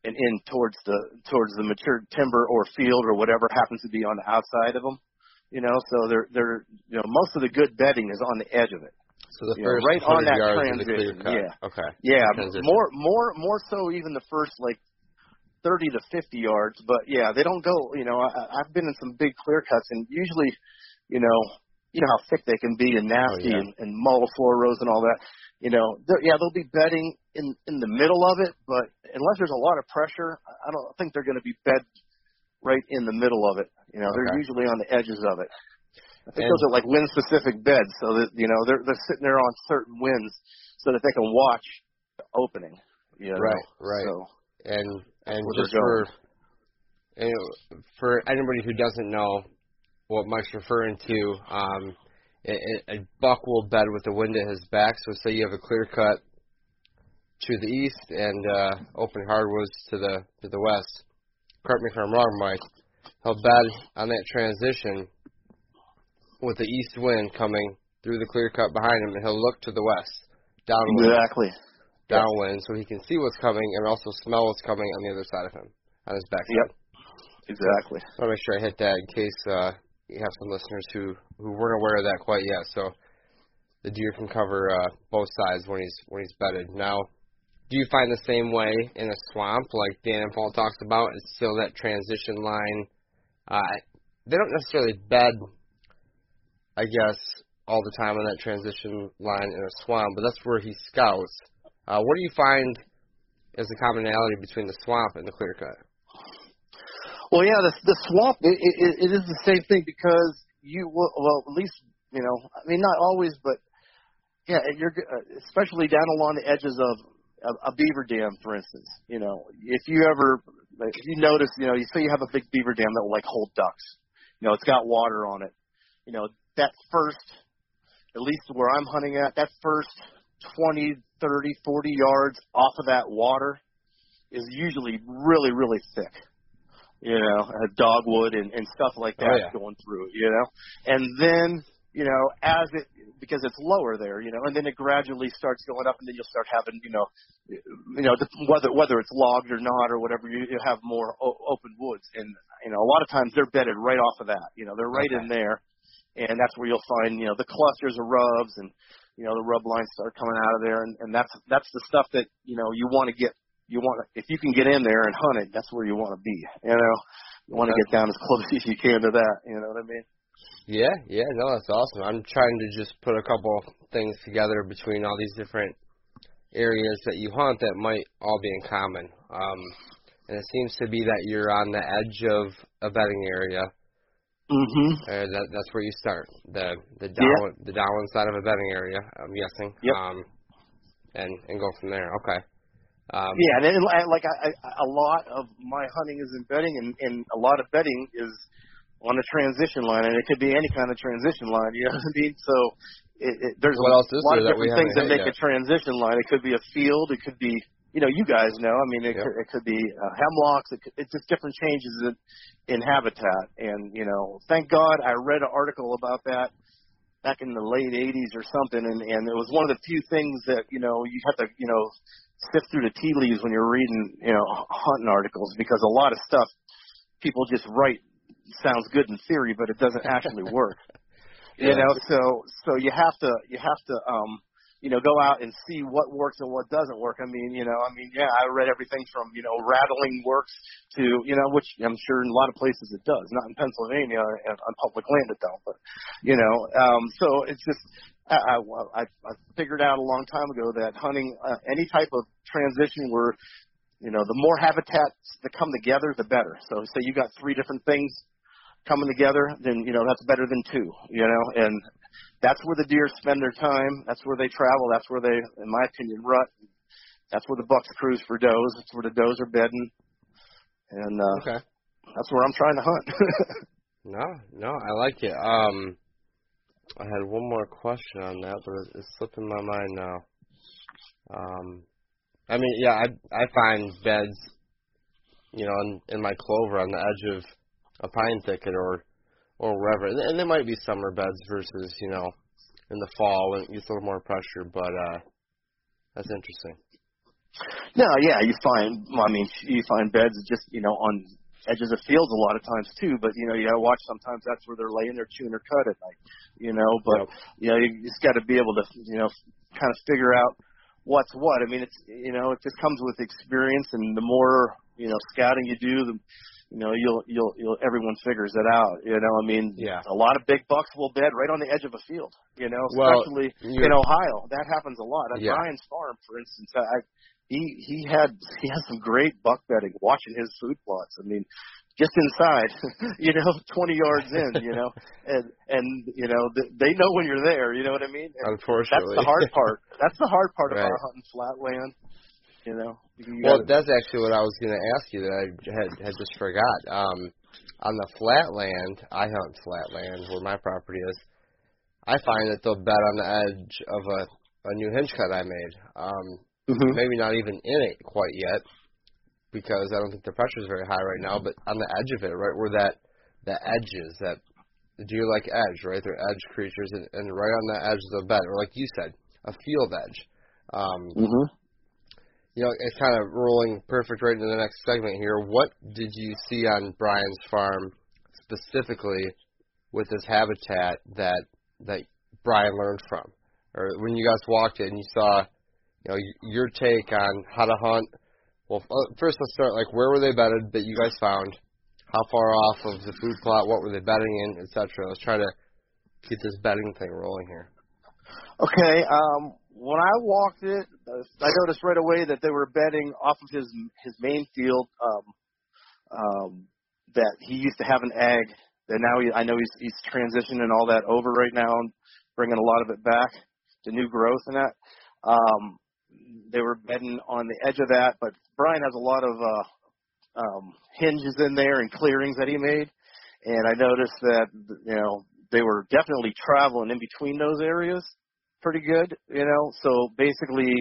and in towards the towards the mature timber or field or whatever happens to be on the outside of them. You know, so they're they're you know most of the good bedding is on the edge of it. So the first know, right on that transition, yeah, okay, yeah, transition. more more more so even the first like 30 to 50 yards. But yeah, they don't go. You know, I, I've been in some big clear cuts, and usually, you know, you know how thick they can be and oh, nasty oh, yeah. and, and floor rows and all that. You know, yeah, they'll be bedding in in the middle of it, but unless there's a lot of pressure, I don't think they're going to be bed right in the middle of it. You know, okay. they're usually on the edges of it. I think and, those are like wind specific beds, so that you know they're they're sitting there on certain winds, so that they can watch the opening. You know? Right, right. So, and and just for know, for anybody who doesn't know what Mike's referring to, um, a, a buck will bed with the wind at his back. So say you have a clear cut to the east and uh, open hardwoods to the to the west. Correct me if I'm wrong, Mike. He'll bed on that transition with the east wind coming through the clear cut behind him, and he'll look to the west, downwind. Exactly downwind so he can see what's coming and also smell what's coming on the other side of him, on his back Yep. Exactly. I want to make sure I hit that in case uh, you have some listeners who, who weren't aware of that quite yet. So the deer can cover uh, both sides when he's when he's bedded. Now, do you find the same way in a swamp like Dan Infalt talks about? It's still that transition line. Uh, they don't necessarily bed, I guess, all the time on that transition line in a swamp, but that's where he scouts. Uh, what do you find as the commonality between the swamp and the clear cut? Well, yeah, the, the swamp it, it, it is the same thing because you well, well at least you know I mean not always but yeah you're uh, especially down along the edges of a, a beaver dam for instance you know if you ever if you notice you know you say you have a big beaver dam that will like hold ducks you know it's got water on it you know that first at least where I'm hunting at that first 20 30, 40 yards off of that water is usually really, really thick. You know, uh, dogwood and, and stuff like oh, that oh, yeah. going through it, you know. And then, you know, as it because it's lower there, you know, and then it gradually starts going up, and then you'll start having, you know, you know, whether whether it's logged or not or whatever, you, you have more o- open woods, and you know, a lot of times they're bedded right off of that, you know, they're right okay. in there, and that's where you'll find, you know, the clusters of rubs and you know the rub lines start coming out of there, and, and that's that's the stuff that you know you want to get you want if you can get in there and hunt it, that's where you want to be. You know, you want to get down as close as you can to that. You know what I mean? Yeah, yeah, no, that's awesome. I'm trying to just put a couple things together between all these different areas that you hunt that might all be in common. Um, and it seems to be that you're on the edge of a bedding area. Mm-hmm. Uh, that, that's where you start the the down the downwind side of a bedding area. I'm guessing. Yep. Um, and and go from there. Okay. Um, Yeah, and, then, like I, I, a lot of my hunting is in bedding, and, and a lot of bedding is on a transition line, and it could be any kind of transition line. You know what I mean? So it, it, there's What a else is lot there of that we different things that make hit a transition line. It could be a field. It could be, you know, you guys know. I mean, it, could, it could be uh, hemlocks. It could, it's just different changes in, in habitat. And you know, thank God I read an article about that back in the late 80s or something, and and it was one of the few things that you know you have to you know sift through the tea leaves when you're reading you know hunting articles because a lot of stuff people just write sounds good in theory, but it doesn't actually work. Yeah. You know, so so you have to you have to um you know go out and see what works and what doesn't work. I mean, you know, I mean, yeah, I read everything from you know rattling works to you know which I'm sure in a lot of places it does, not in Pennsylvania and on public land it don't, but you know, um so it's just I I, I I figured out a long time ago that hunting uh, any type of transition where you know the more habitats that come together, the better. So say you got three different things coming together, then you know that's better than two. You know, and that's where the deer spend their time. That's where they travel. That's where they, in my opinion, rut. That's where the bucks cruise for does. That's where the does are bedding, and uh, Okay. that's where I'm trying to hunt. No, no, I like it. Um, I had one more question on that, but it's- it's slipping my mind now. Um, I mean, yeah, I I find beds, you know, in, in my clover on the edge of a pine thicket or or wherever, and, and there might be summer beds versus you know in the fall when it gets a little more pressure, but uh, that's interesting. no, yeah, you find. well, I mean, you find beds just you know on edges of fields a lot of times too. But you know, you gotta watch. Sometimes that's where they're laying their chewing their cut at night. You know, but Yep. you know, you just got to be able to you know kind of figure out what's what. I mean, it's you know, it just comes with experience, and the more you know scouting you do, the you know you'll you'll you'll everyone figures it out. You know, I mean, Yeah. a lot of big bucks will bed right on the edge of a field. You know, Well, especially in Ohio, that happens a lot. At Yeah. Brian's farm, for instance, I he he had he has some great buck bedding. Watching his food plots, I mean, just inside, you know, 20 yards in, you know, and and you know they know when you're there. You know what I mean? And that's the hard part. That's the hard part Right. about hunting flatland. You know. You Well, gotta- that's actually what I was going to ask you that I had had just forgot. Um, on the flatland, I hunt flatland where my property is. I find that they'll bed on the edge of a a new hinge cut I made. Um, Mhm. maybe not even in it quite yet because I don't think the pressure is very high right now. But on the edge of it, right where that that edge is, that the deer like edge, right? They're edge creatures, and, and right on the edge of the bed, or like you said, a field edge. Um, Mhm. You know, it's kind of rolling perfect right into the next segment here. What did you see on Brian's farm specifically with this habitat that that Brian learned from, or when you guys walked in, you saw, you know, your take on how to hunt. Well, uh, first let's start like where were they bedded that you guys found? How far off of the food plot? What were they bedding in, etc. Let's try to keep this bedding thing rolling here. Okay. Um, when I walked it, uh, I noticed right away that they were bedding off of his his main field. Um, um, that he used to have an egg. That now he, I know he's he's transitioning all that over right now and bringing a lot of it back to new growth and that. Um, they were bedding on the edge of that, but Brian has a lot of uh, um, hinges in there and clearings that he made, and I noticed that you know they were definitely traveling in between those areas pretty good, you know. So basically,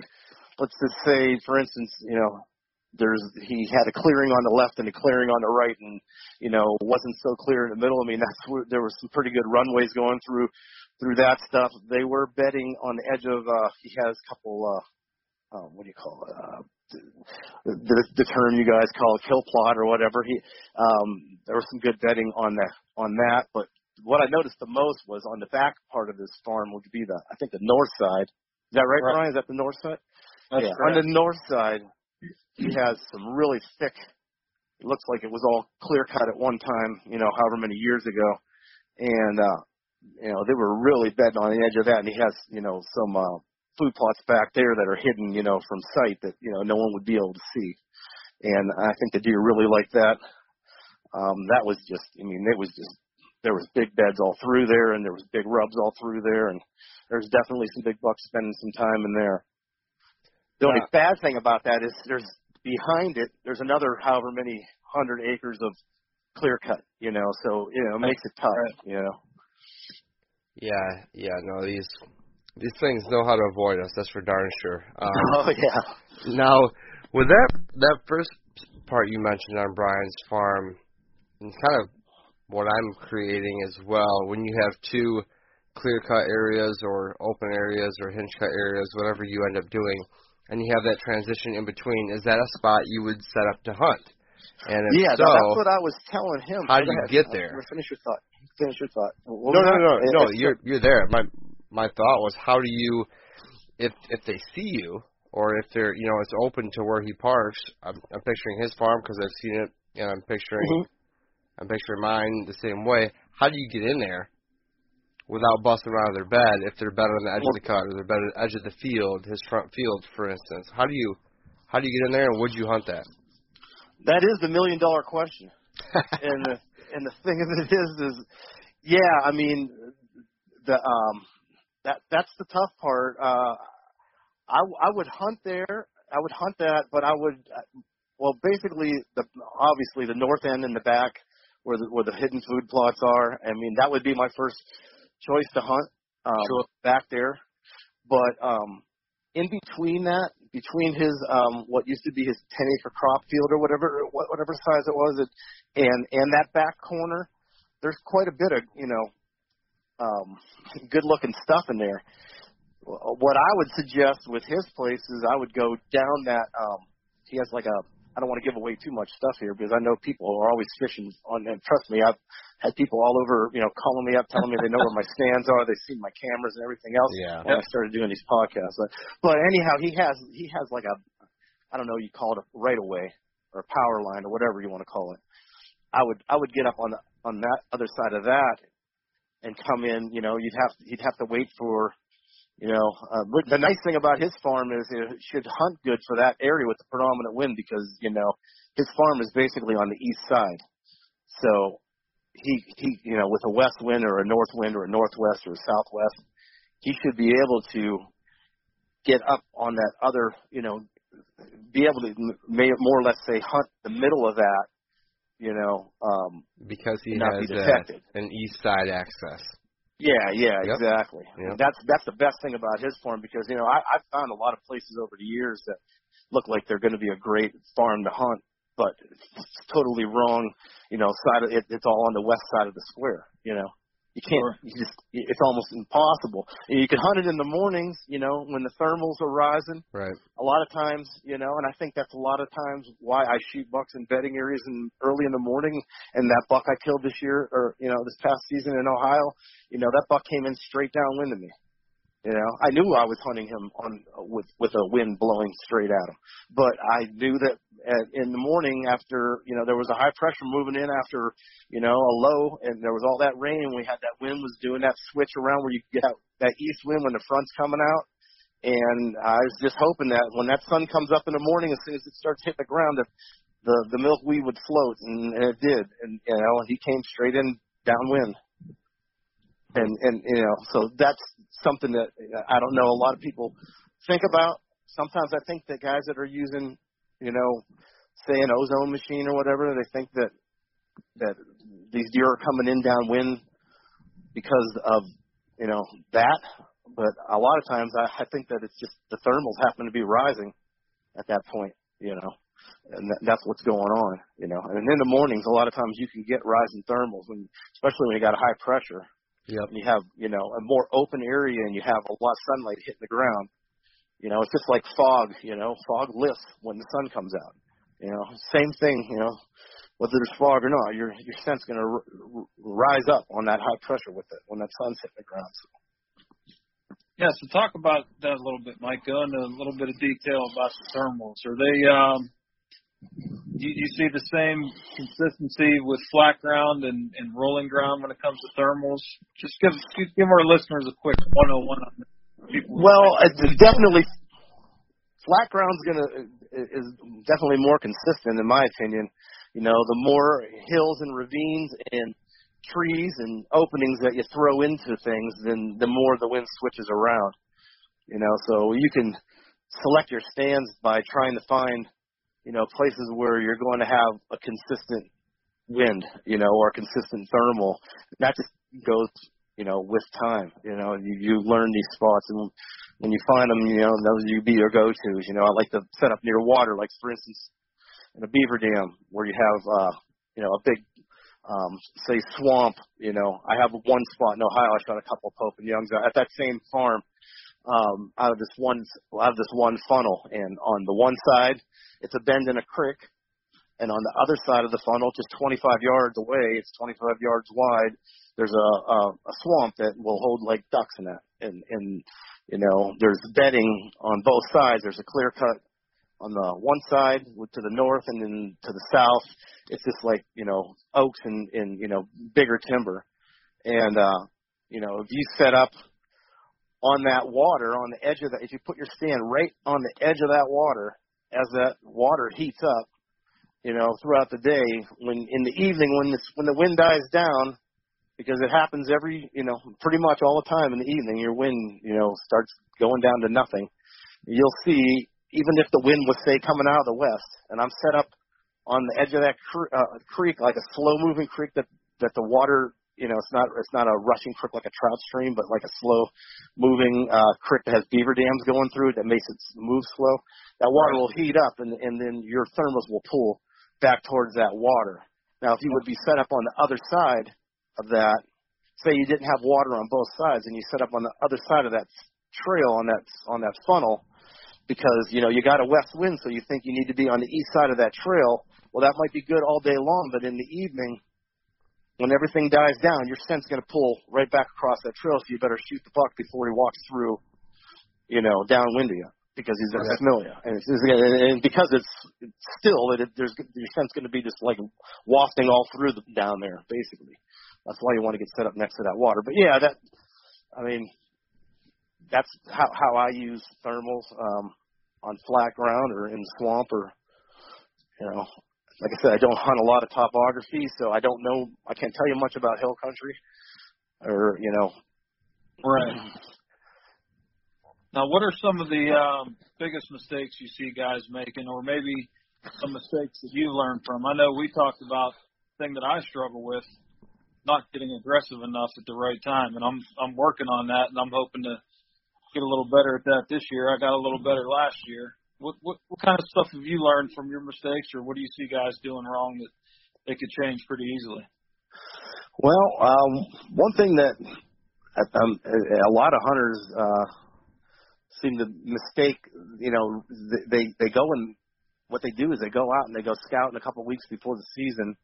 let's just say, for instance, you know, there's he had a clearing on the left and a clearing on the right, and you know wasn't so clear in the middle. I mean, that's where there were some pretty good runways going through through that stuff. They were betting on the edge of. uh He has a couple. uh um, what do you call it? Uh, the, the, term you guys call a kill plot or whatever. He, um, there was some good betting on that on that, but what I noticed the most was on the back part of this farm would be the I think the north side. Is that right, Right. Brian? Is that the north side? That's yeah. correct. On the north side, he has some really thick. It looks like it was all clear cut at one time, you know, however many years ago, and uh, you know they were really betting on the edge of that. And he has, you know, some uh, food plots back there that are hidden, you know, from sight that you know no one would be able to see. And I think the deer really like that. Um, that was just, I mean, it was just there was big beds all through there, and there was big rubs all through there, and there's definitely some big bucks spending some time in there. The only bad thing about that is there's behind it, there's another however many hundred acres of clear cut, you know, so you know, it makes it tough, you know. Yeah, yeah, no, these these things know how to avoid us. That's for darn sure. Um, oh yeah. Now, with that that first part you mentioned on Brian's farm, and kind of what I'm creating as well, when you have two clear cut areas or open areas or hinge cut areas, whatever you end up doing, and you have that transition in between, is that a spot you would set up to hunt? And if yeah, so, that's what I was telling him. how do you ahead. get Uh, there? Finish your thought. Finish your thought. What no, no, no, It- no. You're you're there. My my thought was, how do you, if if they see you, or if they're, you know, it's open to where he parks. I'm, I'm picturing his farm because I've seen it, and I'm picturing, Mhm. I'm picturing mine the same way. How do you get in there without busting out of their bed if they're bed on the edge of the cut or they're bed on the edge of the field, his front field, for instance? How do you, how do you get in there, and would you hunt that? That is the million dollar question. and the and the thing of it is is yeah, I mean the um that that's the tough part. Uh I I would hunt there. I would hunt that, but I would well basically the obviously the north end and the back where the where the hidden food plots are. I mean that would be my first choice to hunt um Sure. back there. But um in between that, between his um what used to be his ten acre crop field or whatever whatever size it was it, and and that back corner, there's quite a bit of, you know, um good looking stuff in there. What I would suggest with his place is I would go down that um he has like a I don't want to give away too much stuff here because I know people are always fishing on and trust me, I've had people all over, you know, calling me up telling me they know where my stands are, they've seen my cameras and everything else Yeah. when I started doing these podcasts. But, but anyhow, he has he has like a I don't know you call it a right of way or a power line or whatever you want to call it. I would I would get up on the, on that other side of that and come in. You know, you'd have you'd have to wait for you know. Uh, but the nice thing about his farm is it should hunt good for that area with the predominant wind because you know his farm is basically on the east side. So he he you know with a west wind or a north wind or a northwest or a southwest, he should be able to get up on that other you know be able to may more or less say hunt the middle of that you know um Because he has uh, an east side access. Yeah, yeah, Yep. exactly. Yep. That's that's the best thing about his farm because you know I, I've found a lot of places over the years that look like they're going to be a great farm to hunt, but it's totally wrong. You know, side of it, it's all on the west side of the square. You know, you can't. Sure. You just it's almost impossible. You can hunt it in the mornings. You know, when the thermals are rising. Right. A lot of times, you know, and I think that's a lot of times why I shoot bucks in bedding areas in early in the morning. And that buck I killed this year, or you know, this past season in Ohio, you know, that buck came in straight downwind of me. You know, I knew I was hunting him on with with a wind blowing straight at him, but I knew that at, in the morning after you know there was a high pressure moving in after you know a low, and there was all that rain, and we had that wind was doing that switch around where you get that, that east wind when the front's coming out, and I was just hoping that when that sun comes up in the morning, as soon as it starts hitting the ground, that the the milkweed would float, and, and it did, and you know he came straight in downwind and and you know so that's something that I don't know a lot of people think about. Sometimes I think that guys that are using, you know, say an ozone machine or whatever, they think that that these deer are coming in downwind because of you know that. But a lot of times I, I think that it's just the thermals happen to be rising at that point, you know, and that, that's what's going on, you know. And in the mornings, a lot of times you can get rising thermals, when, especially when you got a high pressure Yep. and you have you know a more open area and you have a lot of sunlight hitting the ground you know it's just like fog you know fog lifts when the sun comes out you know same thing you know whether there's fog or not your your scent's going to r- r- rise up on that high pressure with it when that sun's hitting the ground so, Yeah, so talk about that a little bit, Mike. Go into a little bit of detail about the thermals. Are they um do you see the same consistency with flat ground and, and rolling ground when it comes to thermals? Just give give our listeners a quick 101 on people. Well, it's definitely flat ground's gonna is definitely more consistent in my opinion. You know, the more hills and ravines and trees and openings that you throw into things, then the more the wind switches around. You know, so you can select your stands by trying to find you know, places where you're going to have a consistent wind, you know, or consistent thermal. That just goes, you know, with time. You know, you, you learn these spots, and when you find them, you know, those you be your go-tos. You know, I like to set up near water, like for instance, in a beaver dam where you have, uh, you know, a big, um, say swamp. You know, I have one spot in Ohio. I shot a couple of Pope and Youngs at that same farm um, out of this one out of this one funnel, and on the one side it's a bend in a creek, and on the other side of the funnel, just 25 yards away, it's 25 yards wide. There's a a, a swamp that will hold like ducks in it, and and you know there's bedding on both sides. There's a clear cut on the one side to the north, and then to the south, it's just like you know oaks and and you know bigger timber, and uh, you know if you set up on that water, on the edge of that, if you put your stand right on the edge of that water, as that water heats up, you know, throughout the day, when in the evening when this when the wind dies down, because it happens every, you know, pretty much all the time in the evening, your wind, you know, starts going down to nothing. You'll see, even if the wind was say coming out of the west, and I'm set up on the edge of that cre- uh, creek, like a slow moving creek that that the water you know, it's not it's not a rushing creek like a trout stream, but like a slow moving uh, creek that has beaver dams going through it that makes it move slow. That water will heat up, and and then your thermals will pull back towards that water. Now, if you would be set up on the other side of that, say you didn't have water on both sides, and you set up on the other side of that trail on that on that funnel, because you know you got a west wind, so you think you need to be on the east side of that trail. Well, that might be good all day long, but in the evening, when everything dies down, your scent's going to pull right back across that trail, so you better shoot the buck before he walks through, you know, downwind of you because he's going to smell you. And, it's, and because it's, it's still, it, there's your scent's going to be just like wafting all through the, down there, basically. That's why you want to get set up next to that water. But yeah, that, I mean, that's how how I use thermals um, on flat ground or in swamp or you know like I said, I don't hunt a lot of topography, so I don't know. I can't tell you much about hill country, or you know. Right. Now, what are some of the um, biggest mistakes you see guys making, or maybe some mistakes that you learned from? I know we talked about the thing that I struggle with, not getting aggressive enough at the right time, and I'm I'm working on that, and I'm hoping to get a little better at that this year. I got a little better last year. What, what what kind of stuff have you learned from your mistakes, or what do you see guys doing wrong that they could change pretty easily? Well, um, one thing that um, a lot of hunters uh, seem to mistake, you know, they they go and what they do is they go out and they go scout in a couple of weeks before the season,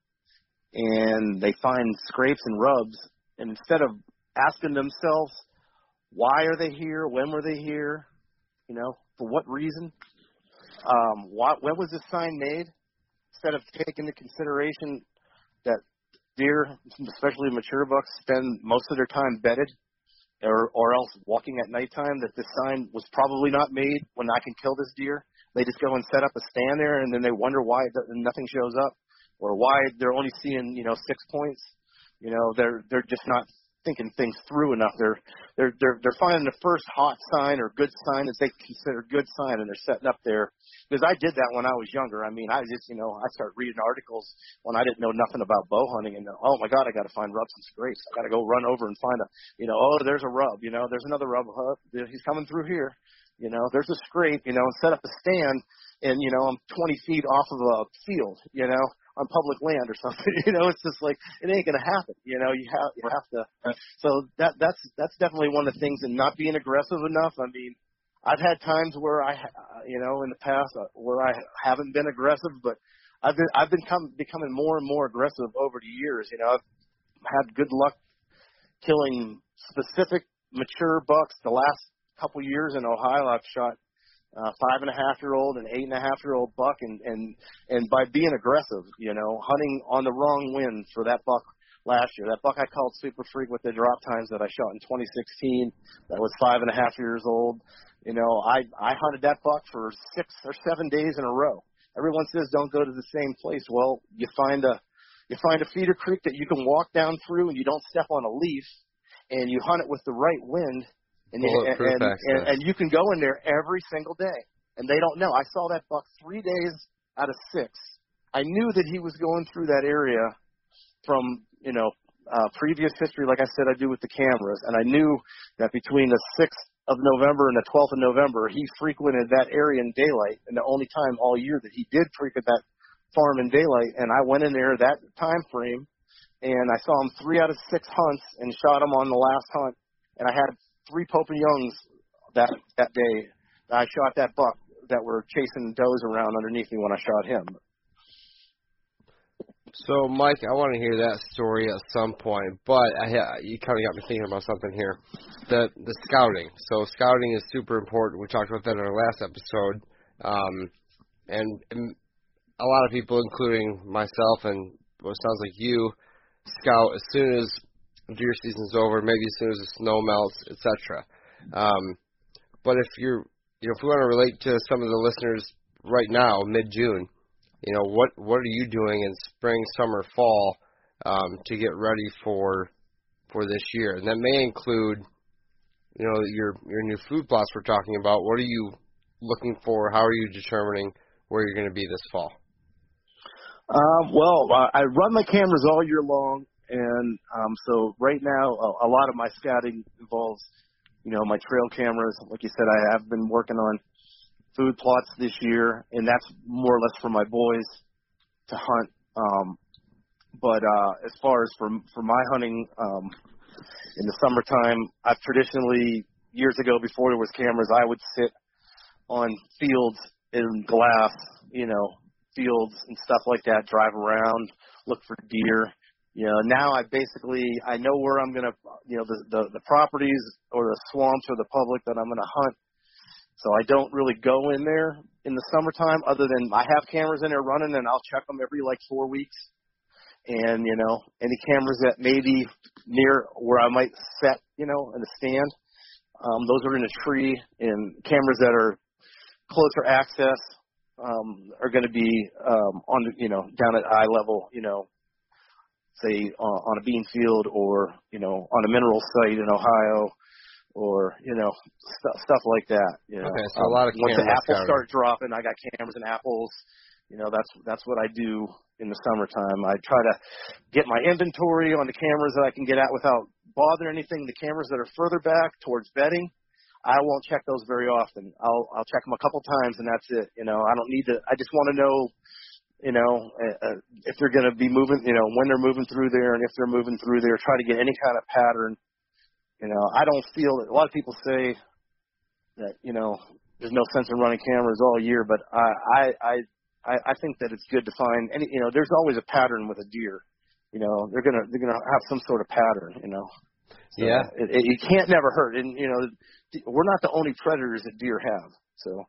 and they find scrapes and rubs, and instead of asking themselves why are they here, when were they here, you know, for what reason, um, what, when was this sign made? Instead of taking into consideration that deer, especially mature bucks, spend most of their time bedded or, or else walking at nighttime, that this sign was probably not made when I can kill this deer. They just go and set up a stand there, and then they wonder why nothing shows up, or why they're only seeing you know six points. You know, they're they're just not thinking things through enough. They're they're they're they're finding the first hot sign or good sign that they consider good sign, and they're setting up there. Because I did that when I was younger. I mean, I just you know I started reading articles when I didn't know nothing about bow hunting, and oh my god, I got to find rubs and scrapes. I got to go run over and find a you know oh there's a rub, you know there's another rub. Huh? He's coming through here. You know, there's a scrape, you know, and set up a stand, and you know, I'm 20 feet off of a field, you know, on public land or something. You know, it's just like it ain't gonna happen. You know, you have you have to. So that that's that's definitely one of the things, and not being aggressive enough. I mean, I've had times where I, you know, in the past uh, where I haven't been aggressive, but I've been I've been come, becoming more and more aggressive over the years. You know, I've had good luck killing specific mature bucks. The last couple years in Ohio, I've shot uh, five and a half year old, and eight and a half year old buck, and and and by being aggressive, you know, hunting on the wrong wind for that buck last year. That buck I called Super Freak with the drop tines that I shot in 2016. That was five and a half years old. You know, I I hunted that buck for six or seven days in a row. Everyone says don't go to the same place. Well, you find a you find a feeder creek that you can walk down through and you don't step on a leaf, and you hunt it with the right wind, and and, and, and you can go in there every single day, and they don't know. I saw that buck three days out of six. I knew that he was going through that area from you know uh, previous history, like I said, I do with the cameras, and I knew that between the sixth of November and the 12th of November, he frequented that area in daylight, and the only time all year that he did frequent that farm in daylight. And I went in there that time frame, and I saw him three out of six hunts and shot him on the last hunt. And I had three Youngs that that day. I shot that buck that were chasing does around underneath me when I shot him. So, Mike, I want to hear that story at some point, but I ha- you kind of got me thinking about something here. The the scouting. So, scouting is super important. We talked about that in our last episode, um, and, and a lot of people, including myself and what sounds like you, scout as soon as deer season's over, maybe as soon as the snow melts, etc. Um, but if you're, you know, if we want to relate to some of the listeners right now, mid June you know what what are you doing in spring, summer, fall um, to get ready for for this year, and that may include you know your your new food plots we're talking about. What are you looking for? How are you determining where you're going to be this fall? Uh, well, I run my cameras all year long, and um, so right now a, a lot of my scouting involves, you know, my trail cameras. Like you said, I have been working on food plots this year, and that's more or less for my boys to hunt. Um, but uh, as far as for for my hunting um, in the summertime, I've traditionally years ago before there was cameras, I would sit on fields in glass, you know, fields and stuff like that, drive around, look for deer. You know, now I basically I know where I'm gonna, you know, the the, the properties or the swamps or the public that I'm gonna hunt so I don't really go in there in the summertime other than I have cameras in there running and I'll check them every like four weeks. And, you know, any cameras that may be near where I might set, you know, in a stand, um, those are in a tree and cameras that are closer access, um, are going to be, um, on you know, down at eye level, you know, say uh, on a bean field or, you know, on a mineral site in Ohio or you know stuff stuff like that. You know, okay, so um, a lot of once the apples start dropping, I got cameras and apples. You know, that's that's what I do in the summertime. I try to get my inventory on the cameras that I can get at without bothering anything. The cameras that are further back towards bedding, I won't check those very often. I'll I'll check them a couple times and that's it. You know, I don't need to. I just want to know you know, uh, uh if they're going to be moving, you know, when they're moving through there and if they're moving through there, try to get any kind of pattern you know, I don't feel that a lot of people say that, you know, there's no sense in running cameras all year, but I, I, I, I think that it's good to find any, you know, there's always a pattern with a deer. You know, they're gonna, they're gonna have some sort of pattern, you know. So yeah. It, it, it can't never hurt. And, you know, we're not the only predators that deer have. So,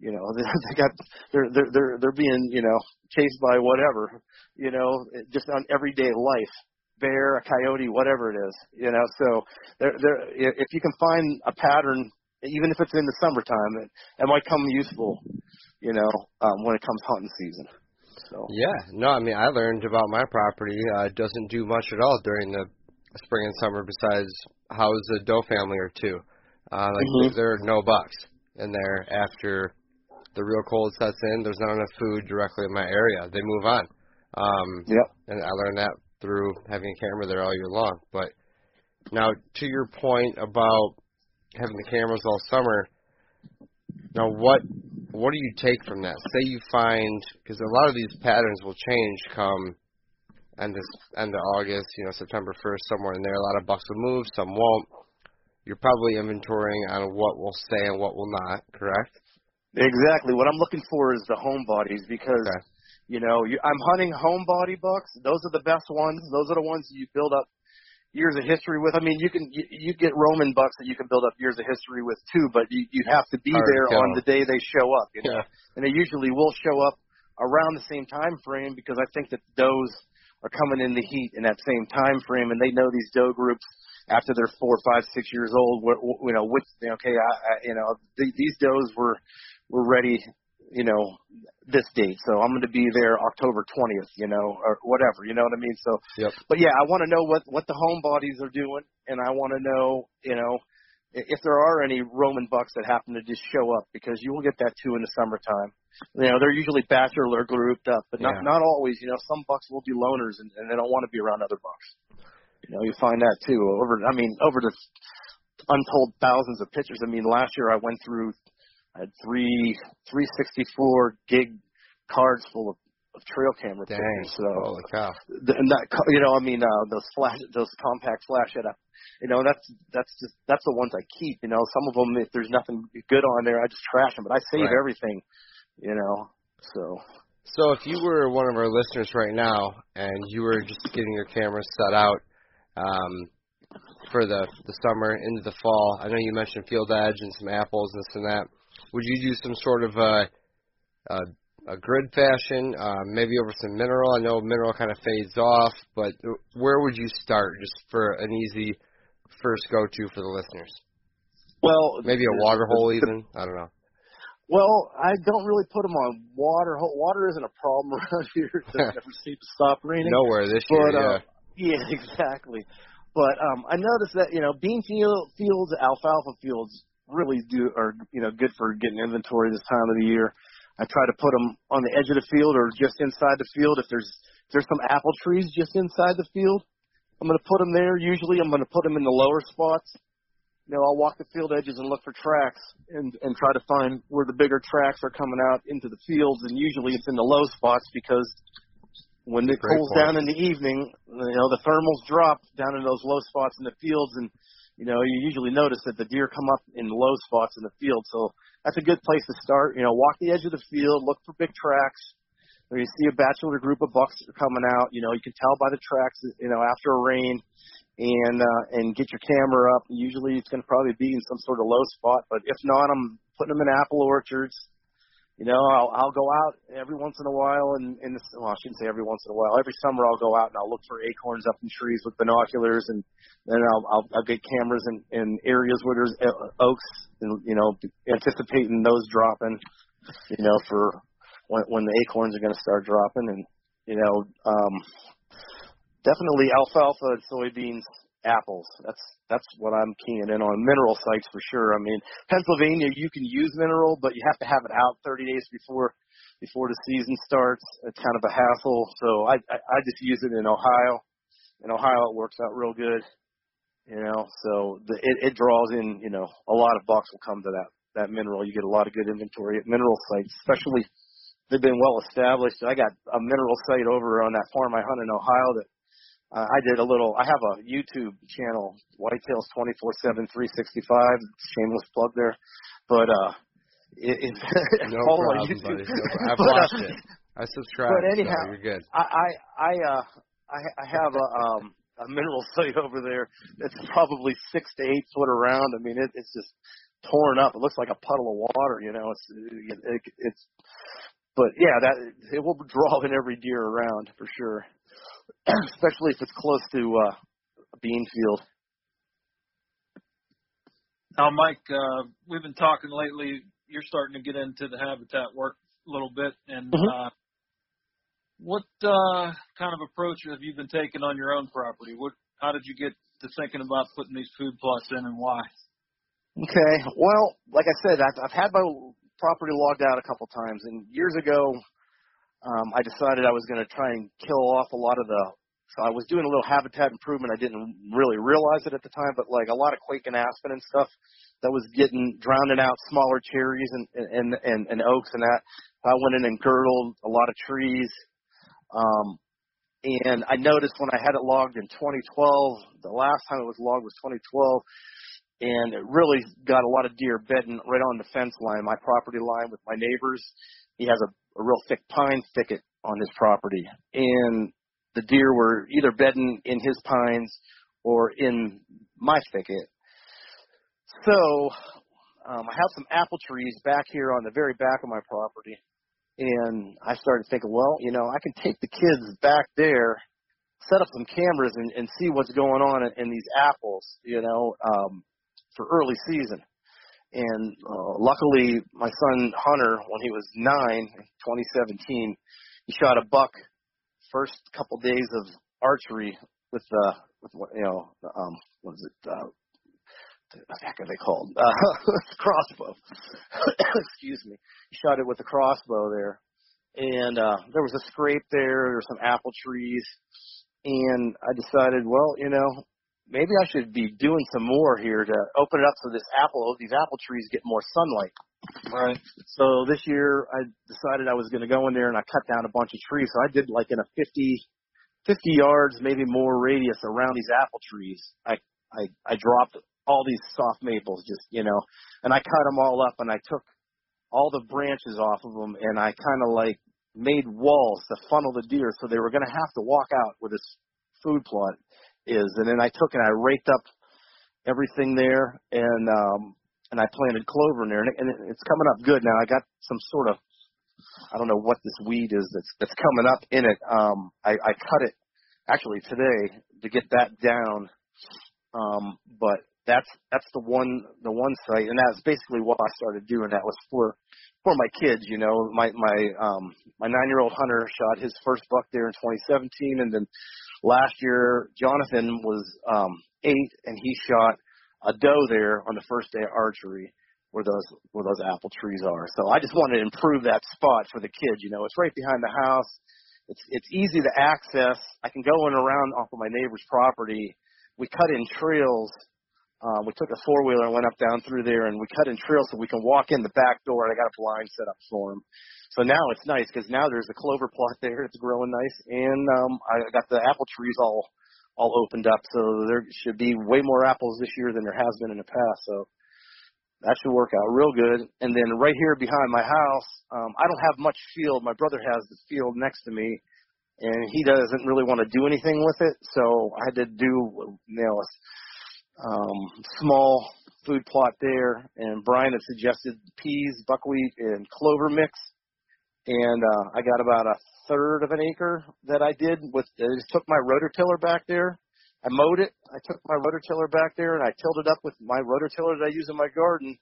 you know, they, they got, they're, they're, they're, they're being, you know, chased by whatever, you know, just on everyday life bear, a coyote, whatever it is. You know, so there, there, if you can find a pattern, even if it's in the summertime, it, it might come useful. You know, um, when it comes hunting season. So. Yeah, no, I mean, I learned about my property. Uh, doesn't do much at all during the spring and summer besides house a doe family or two. Uh, like mm-hmm. there are no bucks in there after the real cold sets in. There's not enough food directly in my area. They move on. Um, yep. And I learned that through having a camera there all year long. But now, to your point about having the cameras all summer, now what what do you take from that? Say you find because a lot of these patterns will change come end of end of August, you know, September first, somewhere in there. A lot of bucks will move, some won't. You're probably inventorying on what will stay and what will not, correct? Exactly. What I'm looking for is the home bodies because okay. You know, you, I'm hunting home body bucks. Those are the best ones. Those are the ones you build up, years of history with. I mean, you can you, you get Roman bucks that you can build up years of history with too, but you you have to be Hard there kill on the day they show up. You know, Yeah. and they usually will show up around the same time frame because I think that does are coming in the heat in that same time frame, and they know these doe groups after they're four, five, six years old. What you know, with okay, I, I you know, th- these does were were ready, you know, this date. So I'm going to be there October 20th, you know, or whatever. You know what I mean? So, Yep. but yeah, I want to know what what the home bodies are doing, and I want to know, you know. If there are any Roman bucks that happen to just show up, because you will get that too in the summertime. You know, they're usually bachelor grouped up, but not Yeah. not always. You know, some bucks will be loners and, and they don't want to be around other bucks. You know, you find that too. Over, I mean, over the untold thousands of pictures. I mean, last year I went through, I had three, 364 gig cards full of, of trail camera Dang. pictures. So, Holy cow. th- and that, you know, I mean, uh, those flash, those compact flash it up. You know, that's that's just that's the ones I keep. You know, some of them, if there's nothing good on there, I just trash them. But I save Right. everything. You know, so So if you were one of our listeners right now and you were just getting your camera set out um, for the the summer into the fall, I know you mentioned Field Edge and some apples and this and that. Would you do some sort of a a, a grid fashion, uh, maybe over some mineral? I know mineral kind of fades off, but where would you start just for an easy first go to for the listeners? well, Maybe a water hole even. I don't know. Well, I don't really put them on water. Water isn't a problem around here. It doesn't ever seem to stop raining. Nowhere this year. But, yeah. uh, Yeah, exactly. But um I noticed that you know bean field, fields, alfalfa fields really do are you know good for getting inventory this time of the year. I try to put them on the edge of the field or just inside the field. If there's if there's some apple trees just inside the field, I'm going to put them there. Usually, I'm going to put them in the lower spots. You know, I'll walk the field edges and look for tracks and and try to find where the bigger tracks are coming out into the fields. And usually, it's in the low spots because when it Great cools point. down in the evening, you know, the thermals drop down in those low spots in the fields, and you know, you usually notice that the deer come up in low spots in the field. So that's a good place to start. You know, walk the edge of the field, look for big tracks. When you see a bachelor group of bucks that are coming out, you know, you can tell by the tracks, you know, after a rain, and uh, and get your camera up. Usually, it's going to probably be in some sort of low spot, but if not, I'm putting them in apple orchards. You know, I'll I'll go out every once in a while, and in the well, I shouldn't say every once in a while. Every summer, I'll go out and I'll look for acorns up in trees with binoculars, and then I'll I'll, I'll get cameras in in areas where there's uh, oaks, and you know, anticipating those dropping. You know, for when when the acorns are going to start dropping, and you know, um, definitely alfalfa and soybeans, apples. That's that's what I'm keying in on. Mineral sites for sure. I mean, Pennsylvania, you can use mineral, but you have to have it out 30 days before before the season starts. It's kind of a hassle. So I I, I just use it in Ohio. In Ohio, it works out real good. You know, so the, it it draws in. You know, a lot of bucks will come to that that mineral. You get a lot of good inventory at mineral sites, especially they've been well established. I got a mineral site over on that farm I hunt in Ohio that uh, I did a little. I have a YouTube channel, Whitetails 24/7 365. Shameless plug there, but uh, it, it No follow on YouTube. buddy. No, I've But, uh, watched it. I subscribe. but anyhow, so you're good. I I I uh I I have a um a mineral site over there that's probably six to eight foot around. I mean, it, it's just torn up. It looks like a puddle of water. You know, it's it, it, it's. But yeah, that it will draw in every deer around for sure, especially if it's close to uh, a bean field. Now, Mike, uh, we've been talking lately. You're starting to get into the habitat work a little bit, and Mhm. uh, what uh, kind of approach have you been taking on your own property? What, how did you get to thinking about putting these food plots in, and why? Okay. Well, like I said, I've, I've had my property logged out a couple times, and years ago, um, I decided I was going to try and kill off a lot of the. So I was doing a little habitat improvement. I didn't really realize it at the time, but like a lot of quake and aspen and stuff that was getting drowning out smaller cherries and and and, and oaks and that. I went in and girdled a lot of trees. Um, and I noticed when I had it logged in 2012, the last time it was logged was 2012 and it really got a lot of deer bedding right on the fence line, my property line with my neighbors. He has a, a real thick pine thicket on his property, and the deer were either bedding in his pines or in my thicket. So um, I have some apple trees back here on the very back of my property, and I started thinking, well, you know, I can take the kids back there, set up some cameras, and, and see what's going on in, in these apples, you know, um, for early season. And uh, luckily, my son Hunter, when he was nine, in 2017, he shot a buck first couple days of archery with uh with what you know um what is it uh what the heck are they called? Uh crossbow. Excuse me. He shot it with a crossbow there. And uh there was a scrape there there were some apple trees. And I decided well you know maybe I should be doing some more here to open it up so this apple these apple trees get more sunlight Right. so this year I decided I was going to go in there and I cut down a bunch of trees. So I did like in a 50, 50 yards, maybe more radius around these apple trees. I, I, I dropped all these soft maples just, you know, and I cut them all up and I took all the branches off of them and I kind of like made walls to funnel the deer so they were going to have to walk out where this food plot is. And then I took and I raked up everything there and, um, and I planted clover in there, and, it, and it, it's coming up good now. I got some sort of, I don't know what this weed is that's that's coming up in it. Um, I, I cut it actually today to get that down, um, but that's that's the one the one site, and that's basically what I started doing. That was for for my kids, you know. My my um my nine year old hunter shot his first buck there in 2017, and then last year Jonathan was um eight, and he shot a doe there on the first day of archery where those where those apple trees are. So I just wanted to improve that spot for the kids. You know, it's right behind the house. It's it's easy to access. I can go in around off of my neighbor's property. We cut in trails. Um, we took a four wheeler and went up down through there, and we cut in trails so we can walk in the back door. And I got a blind set up for them. So now it's nice because now there's a clover plot there. It's growing nice, and um, I got the apple trees all all opened up. So there should be way more apples this year than there has been in the past. So that should work out real good. And then right here behind my house, um, I don't have much field. My brother has the field next to me, and he doesn't really want to do anything with it. So I had to do, you know, um, small food plot there. And Brian had suggested peas, buckwheat, and clover mix. And uh, I got about a third of an acre that I did with. I just took my rototiller back there. I mowed it. I took my rototiller back there and I tilled it up with my rototiller that I use in my garden.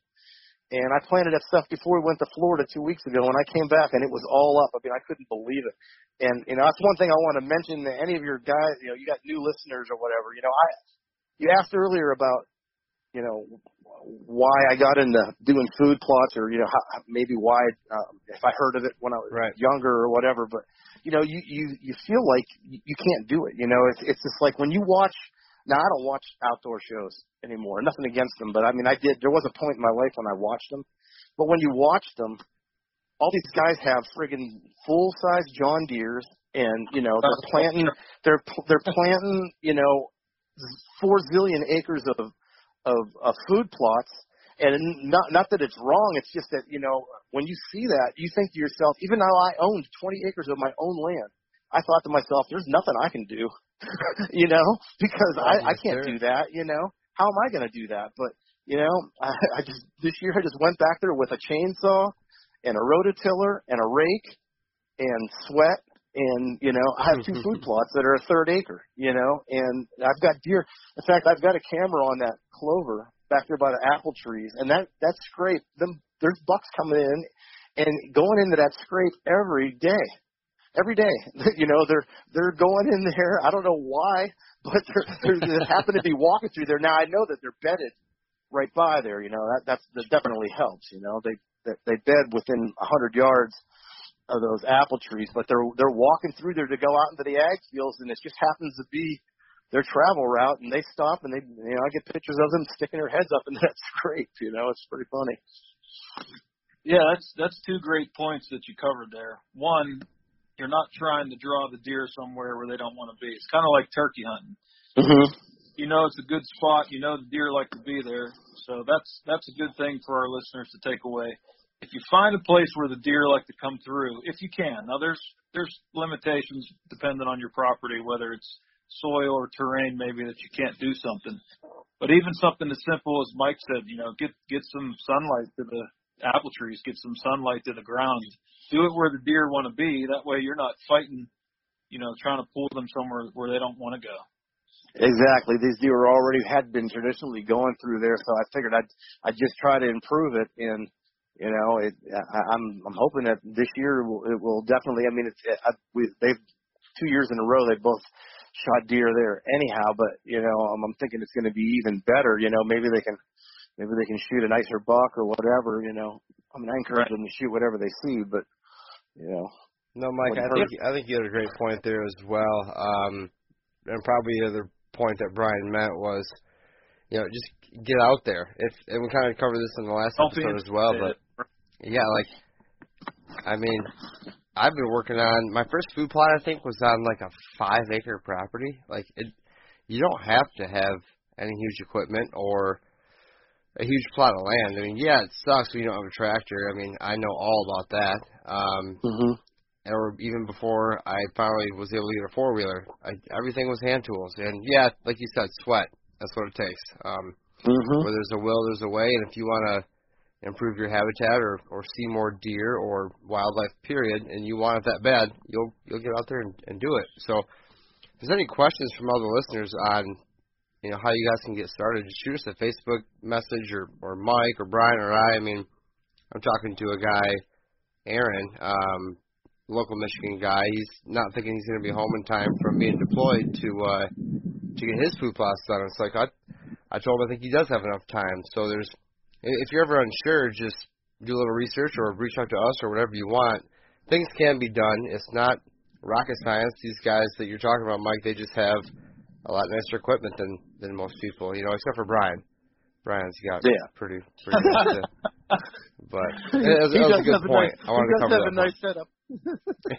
And I planted that stuff before we went to Florida two weeks ago. And I came back and it was all up. I mean, I couldn't believe it. And you know, that's one thing I want to mention to any of your guys. You know, you got new listeners or whatever. You know, I you asked earlier about you know why I got into doing food plots or you know how, maybe why um, if I heard of it when I was Right. younger or whatever. But you know, you you you feel like you can't do it. You know, it's it's just like when you watch. Now I don't watch outdoor shows anymore. Nothing against them, but I mean I did. There was a point in my life when I watched them. But when you watch them, all these guys have friggin' full size John Deeres, and you know they're planting, they're they're planting, you know, four zillion acres of of, of food plots. And not not that it's wrong, it's just that you know when you see that, you think to yourself, even though I owned 20 acres of my own land, I thought to myself, there's nothing I can do, you know, because I I can't do that, you know. How am I going to do that? But you know, I, I just this year I just went back there with a chainsaw and a rototiller and a rake and sweat and you know I have two mm-hmm. food plots that are a third acre, you know, and I've got deer. In fact, I've got a camera on that clover back there by the apple trees, and that that scrape, them there's bucks coming in and going into that scrape every day. Every day, you know, they're they're going in there. I don't know why, but they're, they're they happen to be walking through there. Now I know that they're bedded right by there. You know that that's that definitely helps. You know they they, they bed within a hundred yards of those apple trees, but they're they're walking through there to go out into the ag fields, and it just happens to be their travel route, and they stop and they you know I get pictures of them sticking their heads up in that scrape. You know it's pretty funny. Yeah, that's that's two great points that you covered there. One, you're not trying to draw the deer somewhere where they don't want to be. It's kind of like turkey hunting. Mm-hmm. You know it's a good spot. You know the deer like to be there. So that's that's a good thing for our listeners to take away. If you find a place where the deer like to come through, if you can. Now there's there's limitations depending on your property, whether it's soil or terrain maybe that you can't do something. But even something as simple as Mike said, you know, get get some sunlight to the apple trees, get some sunlight to the ground. Do it where the deer want to be. That way you're not fighting, you know, trying to pull them somewhere where they don't want to go. Exactly. These deer already had been traditionally going through there, so I figured I'd I'd just try to improve it. And you know, it, I, I'm I'm hoping that this year it will, it will definitely. I mean, it's it, I, we, they've two years in a row they both shot deer there anyhow. But you know, I'm, I'm thinking it's going to be even better. You know, maybe they can maybe they can shoot a nicer buck or whatever. You know, I mean, I encourage them to shoot whatever they see, but you know. No, Mike, I think I think you had a great point there as well. Um, and probably the other point that Brian meant was, you know, just get out there. If and we kind of covered this in the last Don't episode as well, but yeah, like, I mean, I've been working on my first food plot. I think was on like a five acre property. Like it, you don't have to have any huge equipment or a huge plot of land. I mean, yeah, it sucks when you don't have a tractor. I mean, I know all about that. Um, hmm or even before I finally was able to get a four wheeler, everything was hand tools. And yeah, like you said, sweat. That's what it takes. Um, hmm where there's a will, there's a way, and if you want to improve your habitat or or see more deer or wildlife, period, and you want it that bad, you'll you'll get out there and, and do it. So, if there's any questions from other listeners on you know how you guys can get started, just shoot us a Facebook message or or Mike or Brian or I. I mean, I'm talking to a guy, Aaron, um, local Michigan guy. He's not thinking he's going to be home in time from being deployed to uh, to get his food plots done. It's like I I told him I think he does have enough time. So there's if you're ever unsure, just do a little research or reach out to us or whatever you want. Things can be done. It's not rocket science. These guys that you're talking about, Mike, they just have a lot nicer equipment than than most people. You know, except for Brian. Brian's got Yeah. pretty pretty nice. uh, but it was, he it was does a good have a point. nice, I wanted he to cover have that. a nice setup. point.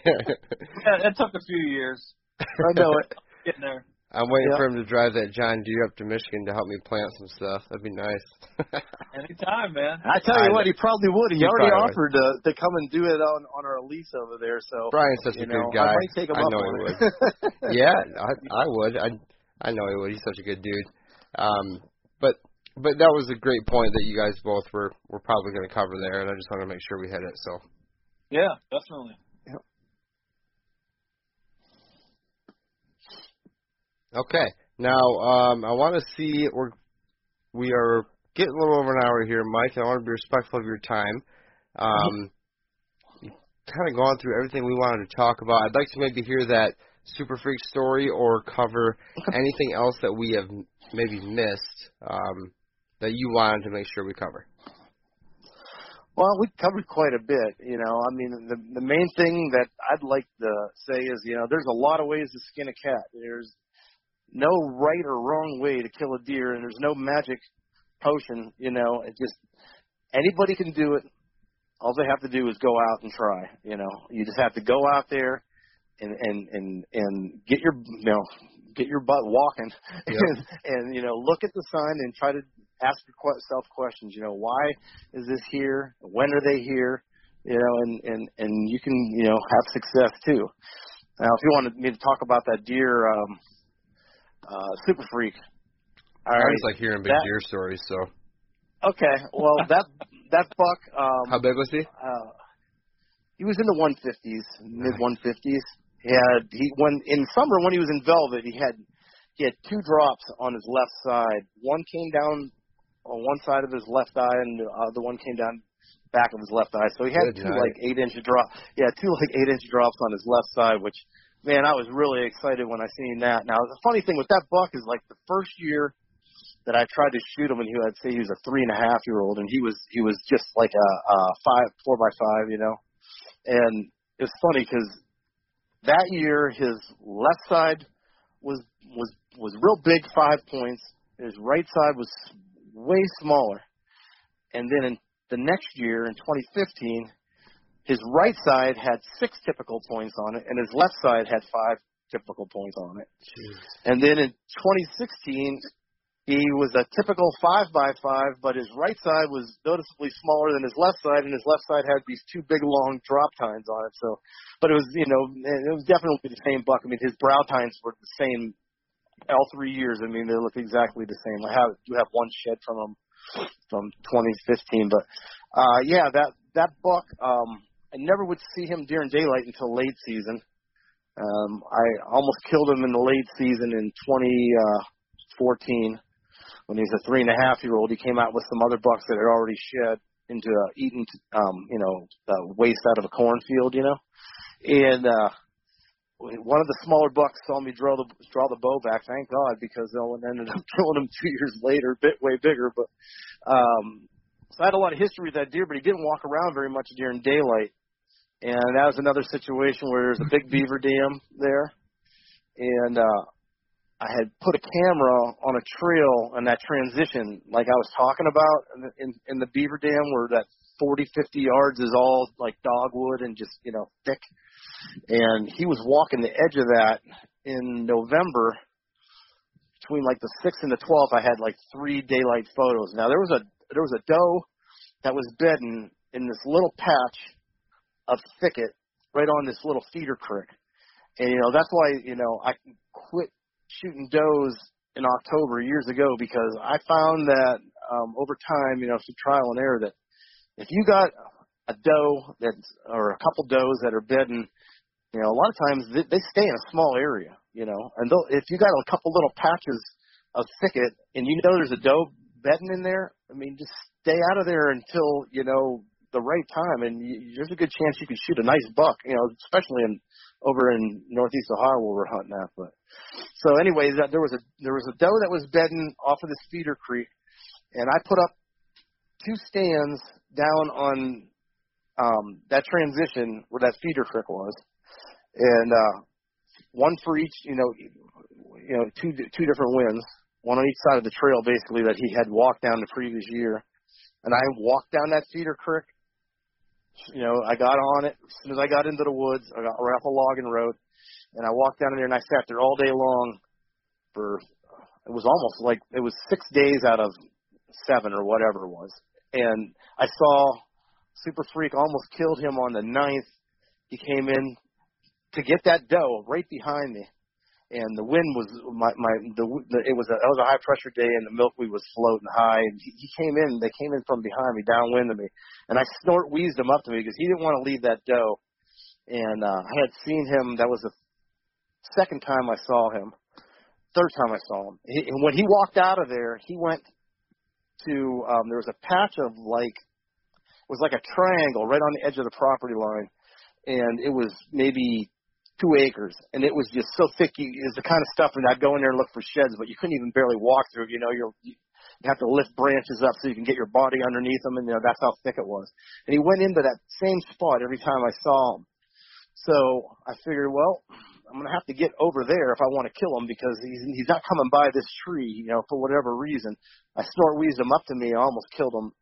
Yeah, it took a few years I know it. getting there. I'm waiting Yeah. for him to drive that John Deere up to Michigan to help me plant some stuff. That'd be nice. Anytime, man. I tell you I what, he probably would. He, He already probably would. offered to to come and do it on on our lease over there. So Brian's such you a know, good guy. I might take him I up know on he would. yeah, I I would. I I know he would. He's such a good dude. Um, but but that was a great point that you guys both were were probably going to cover there, and I just wanted to make sure we hit it. So Yeah, definitely. Okay, now um, I want to see we're we are getting a little over an hour here, Mike. and I want to be respectful of your time. Um, you've kind of gone through everything we wanted to talk about. I'd like to maybe hear that super freak story or cover anything else that we have maybe missed um, that you wanted to make sure we cover. Well, we covered quite a bit. You know, I mean, the the main thing that I'd like to say is, you know, there's a lot of ways to skin a cat. There's no right or wrong way to kill a deer, and there's no magic potion. You know, it just anybody can do it. All they have to do is go out and try. You know, you just have to go out there and and and and get your you know get your butt walking Yep. and, and you know look at the sign and try to ask yourself questions. You know, why is this here? When are they here? You know, and and and you can you know have success too. Now, if you wanted me to talk about that deer, um, uh, super freak. All I right. like hearing big that- deer stories. So Okay. Well, that that buck. Um, how big was he? uh, he was in the 150s, mid 150s. He had he when in summer when he was in velvet, he had he had two drops on his left side. One came down on one side of his left eye, and the other one came down back of his left eye. So he had Good two night. like eight inch drop. Yeah, two like eight inch drops on his left side, which man, I was really excited when I seen that. Now the funny thing with that buck is like the first year that I tried to shoot him, and he I'd say he was a three and a half year old, and he was he was just like a, a five four by five, you know. And it's funny because that year his left side was was was real big, five points. His right side was way smaller, and then in the next year in 2015, his right side had six typical points on it, and his left side had five typical points on it. And then in 2016, he was a typical five by five, but his right side was noticeably smaller than his left side, and his left side had these two big long drop tines on it. So, but it was, you know, it was definitely the same buck. I mean, his brow tines were the same all three years. I mean, they look exactly the same. I have you have one shed from them from 2015, but uh, yeah, that that buck. Um, I never would see him during daylight until late season. Um, I almost killed him in the late season in 2014 when he was a three and a half year old. He came out with some other bucks that had already shed into uh, eating, um, you know, uh, waste out of a cornfield, you know, and uh, one of the smaller bucks saw me draw the draw the bow back. Thank God, because no one ended up killing him two years later, bit way bigger. But um, so I had a lot of history with that deer, but he didn't walk around very much during daylight. And that was another situation where there's a big beaver dam there, and uh, I had put a camera on a trail on that transition, like I was talking about in, in, the beaver dam, where that 40, 50 yards is all like dogwood and just you know thick. And he was walking the edge of that in November between like the 6th and the 12th. I had like three daylight photos. Now there was a there was a doe that was bedding in this little patch of thicket right on this little feeder creek. And you know, that's why, you know, I quit shooting does in October years ago because I found that um over time, you know, through trial and error that if you got a doe that's or a couple does that are bedding, you know, a lot of times they, they stay in a small area, you know, and if you got a couple little patches of thicket and you know there's a doe bedding in there, I mean, just stay out of there until you know the right time, and you, there's a good chance you could shoot a nice buck. You know, especially in over in northeast Ohio where we're hunting at. But so, anyways, that there was a there was a doe that was bedding off of this feeder creek, and I put up two stands down on um, that transition where that feeder creek was, and uh, one for each. You know, you know, two two different winds, one on each side of the trail, basically that he had walked down the previous year. And I walked down that cedar creek you know, I got on it as soon as I got into the woods. I got right off a logging road, and I walked down in there and I sat there all day long for it was almost like it was six days out of seven or whatever it was. And I saw Super Freak almost killed him on the ninth. He came in to get that doe right behind me and the wind was my my the, the it was a it was a high pressure day and the milkweed was floating high and he, he came in they came in from behind me downwind of me. And I snort wheezed him up to me because he didn't want to leave that doe. And uh, I had seen him that was the second time I saw him third time I saw him. He, and when he walked out of there he went to um there was a patch of like it was like a triangle right on the edge of the property line. And it was maybe two acres, and it was just so thick. You, is the kind of stuff, and I'd go in there and look for sheds, but you couldn't even barely walk through. You know, you're you have to lift branches up so you can get your body underneath them, and you know that's how thick it was. And he went into that same spot every time I saw him. So I figured, well, I'm gonna have to get over there if I want to kill him because he's he's not coming by this tree, you know, for whatever reason. I snort wheezed him up to me, I almost killed him.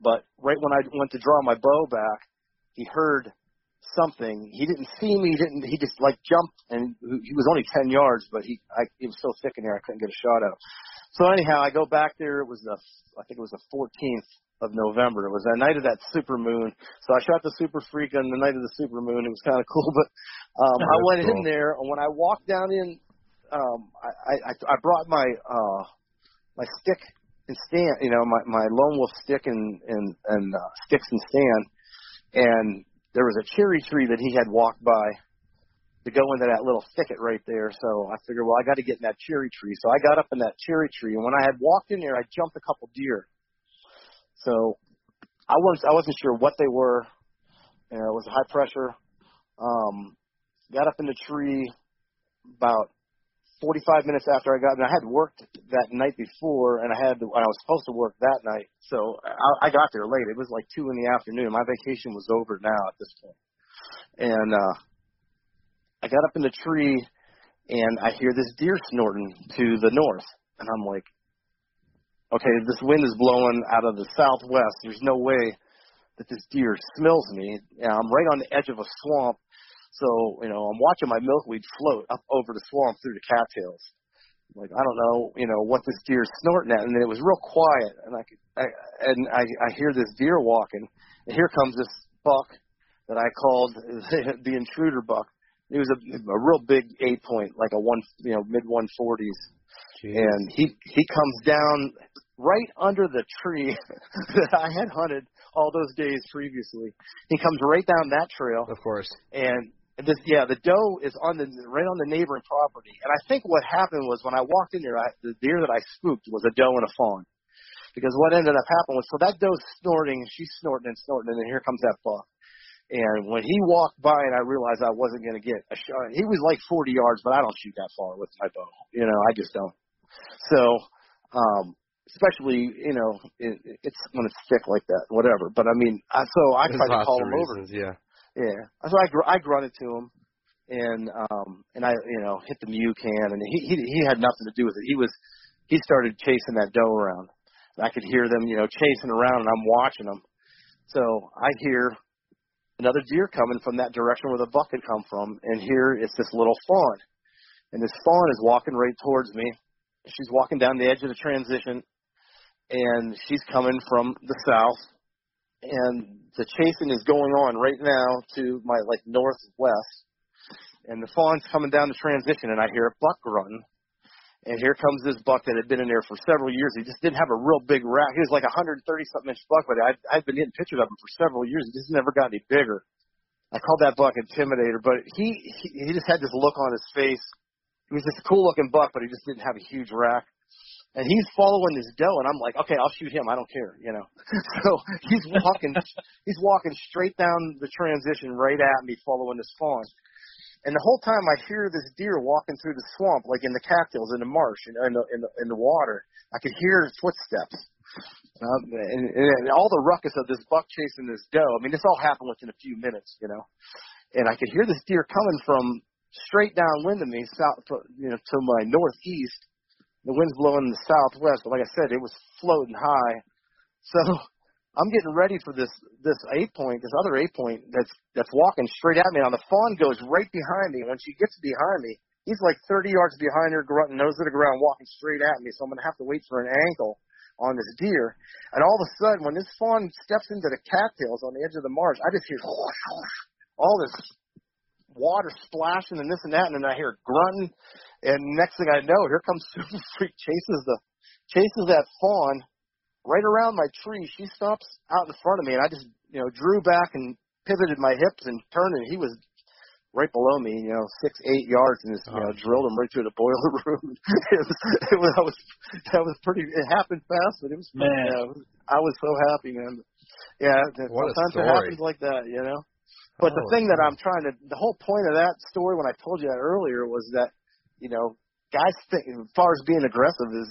But right when I went to draw my bow back, he heard something. He didn't see me. He didn't. He just like jumped, and he was only ten yards, but he I, it was so thick in there I couldn't get a shot out. So anyhow, I go back there. It was the I think it was the 14th of November. It was the night of that super moon. So I shot the super freak on the night of the super moon. It was kind of cool, but um, I went cool. in there, and when I walked down in, um, I, I I brought my uh my stick and stand, you know, my my lone wolf stick and and and uh, sticks and stand, and there was a cherry tree that he had walked by to go into that little thicket right there. So I figured, well, I got to get in that cherry tree. So I got up in that cherry tree, and when I had walked in there, I jumped a couple deer. So I wasn't I wasn't sure what they were. You know, it was high pressure. Um, got up in the tree about 45 minutes after I got, and I had worked that night before, and I had, I was supposed to work that night, so I, I got there late. It was like two in the afternoon. My vacation was over now at this point. point, and uh, I got up in the tree, and I hear this deer snorting to the north, and I'm like, okay, this wind is blowing out of the southwest. There's no way that this deer smells me. And I'm right on the edge of a swamp so, you know, I'm watching my milkweed float up over the swamp through the cattails. Like, I don't know, you know, what this deer's snorting at. And then it was real quiet. And I could, I, and I, I hear this deer walking. And here comes this buck that I called the intruder buck. He was a, a real big eight point, like a one, you know, mid 140s. And he he comes down right under the tree that I had hunted all those days previously. He comes right down that trail. Of course. And this, yeah, the doe is on the right on the neighboring property. And I think what happened was when I walked in there, I, the deer that I spooked was a doe and a fawn. Because what ended up happening was, so that doe's snorting, she's snorting and snorting, and then here comes that buck. And when he walked by and I realized I wasn't going to get a shot, he was like 40 yards, but I don't shoot that far with my bow. You know, I just don't. So, um, especially, you know, it, it's when it's thick like that, whatever. But I mean, I, so I There's tried to call him over. Yeah. Yeah. So I gr- I grunted to him, and um and I you know hit the mute can, and he he he had nothing to do with it. He was he started chasing that doe around. And I could hear them you know chasing around, and I'm watching them. So I hear another deer coming from that direction where the buck had come from, and here it's this little fawn, and this fawn is walking right towards me. She's walking down the edge of the transition, and she's coming from the south and the chasing is going on right now to my like northwest, and the fawn's coming down the transition, and I hear a buck run, and here comes this buck that had been in there for several years. He just didn't have a real big rack. He was like a 130 something inch buck, but I'd, I'd been getting pictures of him for several years. He just never got any bigger. I called that buck Intimidator, but he, he he just had this look on his face. He was a cool looking buck, but he just didn't have a huge rack and he's following this doe, and I'm like, okay, I'll shoot him. I don't care, you know. so he's walking, he's walking straight down the transition right at me, following this fawn. And the whole time I hear this deer walking through the swamp, like in the cattails, in the marsh, in, the in the, in the water. I could hear his footsteps, um, and, and all the ruckus of this buck chasing this doe. I mean, this all happened within a few minutes, you know. And I could hear this deer coming from straight downwind of me, south, you know, to my northeast the wind's blowing in the southwest, but like I said, it was floating high. So I'm getting ready for this this eight point, this other eight point that's that's walking straight at me. Now the fawn goes right behind me. When she gets behind me, he's like 30 yards behind her, grunting, nose to the ground, walking straight at me. So I'm gonna have to wait for an ankle on this deer. And all of a sudden, when this fawn steps into the cattails on the edge of the marsh, I just hear all this water splashing and this and that, and then I hear grunting, and next thing I know, here comes Super Freak chases the chases that fawn right around my tree. She stops out in front of me, and I just you know drew back and pivoted my hips and turned, and he was right below me, you know, six eight yards, and just you know oh. drilled him right through the boiler room. it was it was I was that was pretty. It happened fast, but it was Man. It was, I was so happy, man. Yeah, What sometimes it happens like that, you know. But the Holy thing that. I'm trying to, the whole point of that story when I told you that earlier was that, you know, guys think, as far as being aggressive is,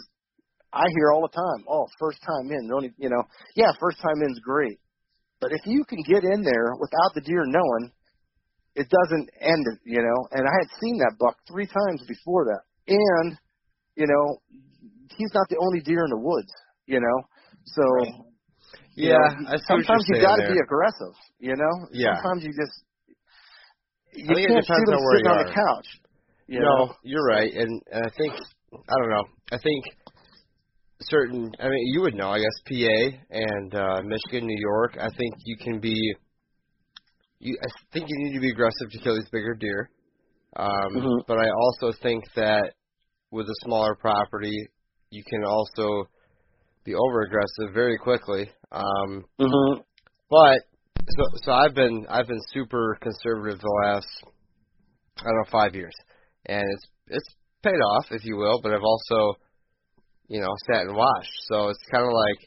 I hear all the time, oh, first time in, e- you know, yeah, first time in's great. But if you can get in there without the deer knowing, it doesn't end it, you know, and I had seen that buck three times before that. And, you know, he's not the only deer in the woods, you know, so, you Yeah, know, see sometimes you got to be aggressive, you know. Yeah. Sometimes you just you I think can't depends shoot them on where sitting you on the couch. You no, know. you're right, and, and I think I don't know. I think certain. I mean, you would know. I guess PA and uh, Michigan, New York. I think you can be. You, I think you need to be aggressive to kill these bigger deer. Um, Mhm. But I also think that with a smaller property, you can also be over aggressive very quickly. Um, Mhm. but so so I've been I've been super conservative the last I don't know five years, and it's it's paid off if you will. But I've also you know sat and watched, so it's kind of like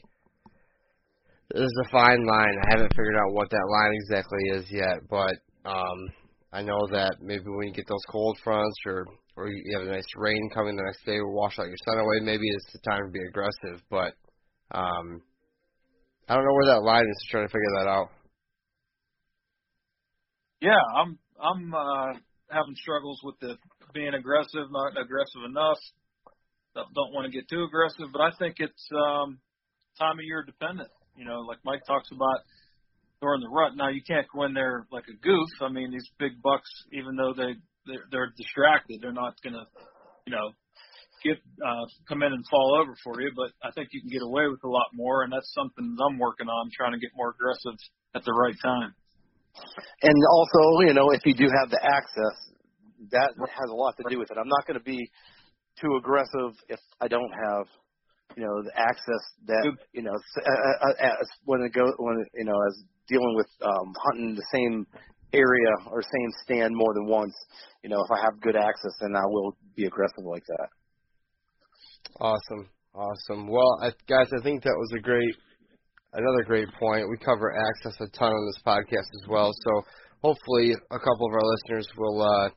there's a fine line. I haven't figured out what that line exactly is yet, but um, I know that maybe when you get those cold fronts or or you have a nice rain coming the next day, or wash out your sun away, maybe it's the time to be aggressive. But um, I don't know where that line is. Trying to figure that out. Yeah, I'm I'm uh having struggles with the being aggressive, not aggressive enough. Don't, want to get too aggressive, but I think it's um time of year dependent. You know, like Mike talks about during the rut. Now you can't go in there like a goof. I mean, these big bucks, even though they they're, they're distracted, they're not gonna, you know, get uh come in and fall over for you. But I think you can get away with a lot more, and that's something that I'm working on, trying to get more aggressive at the right time. And also, you know, if you do have the access, that has a lot to do with it. I'm not going to be too aggressive if I don't have you know the access that you know uh, uh, as when it go when it, you know as dealing with um, hunting the same area or same stand more than once. You know, if I have good access, then I will be aggressive like that. Awesome, awesome. Well, I, guys, I think that was a great, another great point. We cover access a ton on this podcast as well, so hopefully a couple of our listeners will, uh,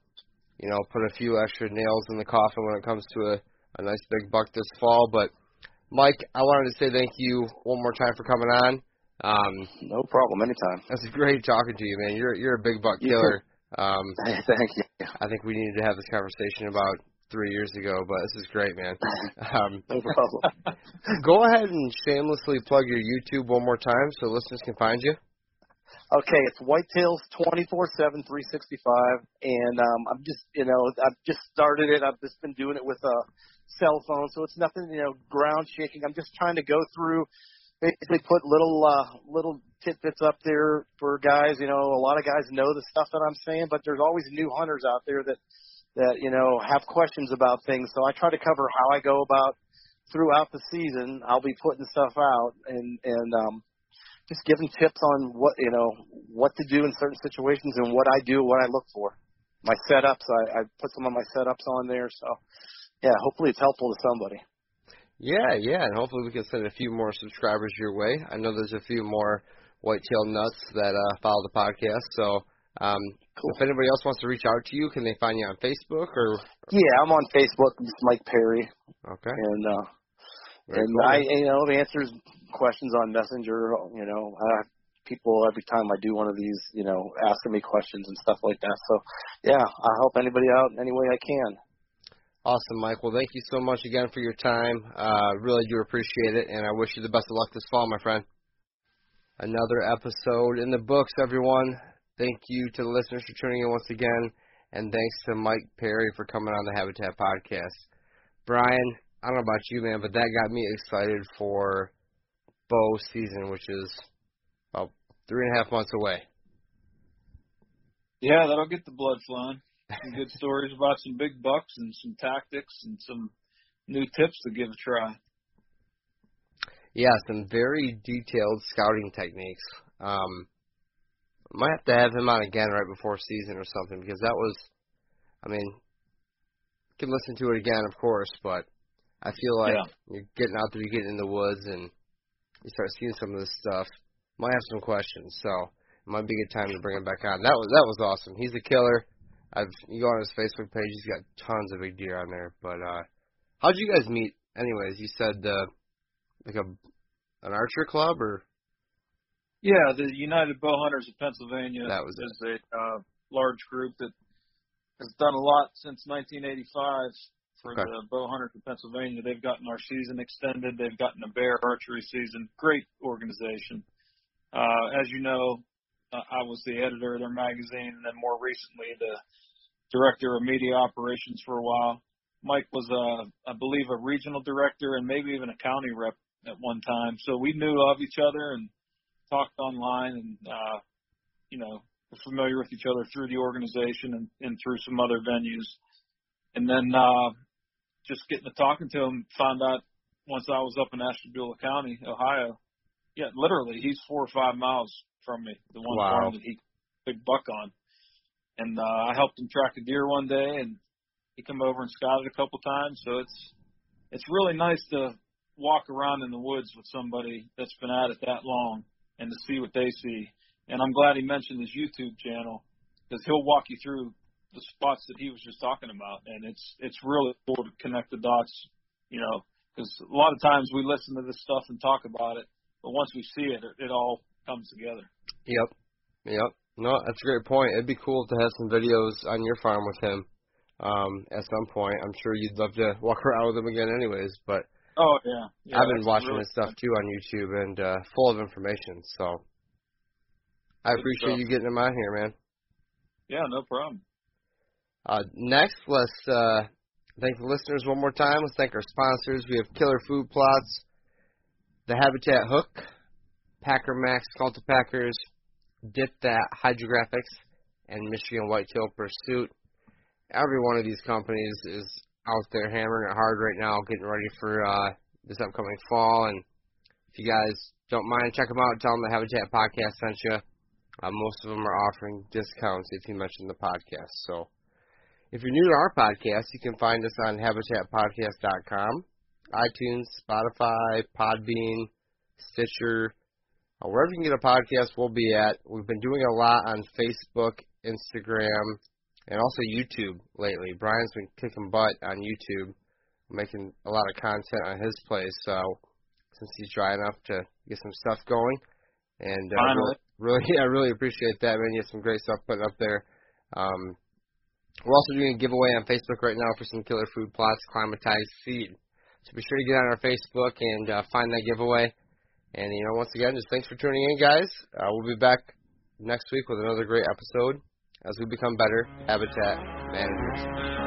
you know, put a few extra nails in the coffin when it comes to a, a nice big buck this fall. But Mike, I wanted to say thank you one more time for coming on. Um, no problem, anytime. That's great talking to you, man. You're you're a big buck killer. Um, Thank you. I think we needed to have this conversation about three years ago, but this is great, man. Um, no problem. go ahead and shamelessly plug your YouTube one more time so listeners can find you. Okay, it's Whitetails twenty four seven, three sixty five, and um, I'm just you know I've just started it. I've just been doing it with a cell phone, so it's nothing you know ground shaking. I'm just trying to go through basically put little uh little tidbits up there for guys. You know, a lot of guys know the stuff that I'm saying, but there's always new hunters out there that that you know have questions about things. So I try to cover how I go about throughout the season. I'll be putting stuff out and and um just giving tips on what you know what to do in certain situations and what I do, what I look for. My setups, I, I put some of my setups on there. So yeah, hopefully it's helpful to somebody. Yeah, yeah, and hopefully we can send a few more subscribers your way. I know there's a few more whitetail nuts that uh, follow the podcast. So um, cool. if anybody else wants to reach out to you, can they find you on Facebook or? Yeah, I'm on Facebook. It's Mike Perry. Okay. And uh, Very and cool. I you know answers questions on Messenger. You know, I have people every time I do one of these, you know, asking me questions and stuff like that. So yeah, I help anybody out any way I can. Awesome, Mike. Well, thank you so much again for your time. Uh, really do appreciate it, and I wish you the best of luck this fall, my friend. Another episode in the books, everyone. Thank you to the listeners for tuning in once again, and thanks to Mike Perry for coming on the Habitat podcast. Brian, I don't know about you, man, but that got me excited for bow season, which is about three and a half months away. Yeah, that'll get the blood flowing some good stories about some big bucks and some tactics and some new tips to give a try. Yeah, some very detailed scouting techniques. Um, might have to have him on again right before season or something because that was, I mean, you can listen to it again, of course, but I feel like yeah. you're getting out there, you get in the woods, and you start seeing some of this stuff. Might have some questions, so it might be a good time to bring him back on. That was that was awesome. He's a killer. I've you go on his Facebook page. He's got tons of big deer on there. But uh how'd you guys meet? Anyways, you said uh, like a an archer club or yeah, the United Bow Hunters of Pennsylvania that was is a uh, large group that has done a lot since 1985 for okay. the bow hunters of Pennsylvania. They've gotten our season extended. They've gotten a bear archery season. Great organization. Uh, as you know, uh, I was the editor of their magazine, and then more recently the director of media operations for a while. Mike was, a, I believe, a regional director and maybe even a county rep at one time. So we knew of each other and talked online, and uh, you know, were familiar with each other through the organization and, and through some other venues. And then uh, just getting to talking to him, found out once I was up in Ashtabula County, Ohio. Yeah, literally, he's four or five miles from me, the one wow. farm that he big buck on. And uh, I helped him track a deer one day, and he come over and scouted a couple times. So it's it's really nice to walk around in the woods with somebody that's been at it that long and to see what they see. And I'm glad he mentioned his YouTube channel because he'll walk you through the spots that he was just talking about, and it's it's really cool to connect the dots. You know, because a lot of times we listen to this stuff and talk about it, but once we see it, it, all comes together. Yep. Yep. No, that's a great point. It'd be cool to have some videos on your farm with him um, at some point. I'm sure you'd love to walk around with him again, anyways. But oh yeah, yeah I've been watching really his stuff too on YouTube and uh, full of information. So I Good appreciate stuff. you getting him on here, man. Yeah, no problem. Uh, next, let's uh, thank the listeners one more time. Let's thank our sponsors. We have Killer Food Plots, the Habitat Hook, Packer Max Cultipackers, Dip That Hydrographics, and Michigan Whitetail Pursuit. every one of these companies is out there hammering it hard right now, getting ready for uh, this upcoming fall. And if you guys don't mind, check them out. Tell them the Habitat Podcast sent you. Uh, most of them are offering discounts if you mention the podcast. So if you're new to our podcast, you can find us on habitatpodcast.com, iTunes, Spotify, Podbean, Stitcher, uh, wherever you can get a podcast, we'll be at. We've been doing a lot on Facebook, Instagram, and also YouTube lately. Brian's been kicking butt on YouTube, making a lot of content on his place. So since he's dry enough to get some stuff going, and uh, Finally. really, yeah, I really appreciate that, man. You have some great stuff putting up there. Um, we're also doing a giveaway on Facebook right now for some killer food plots, climatized seed. So be sure to get on our Facebook and uh, find that giveaway. And you know, once again, just thanks for tuning in, guys. Uh, we'll be back next week with another great episode as we become better habitat managers.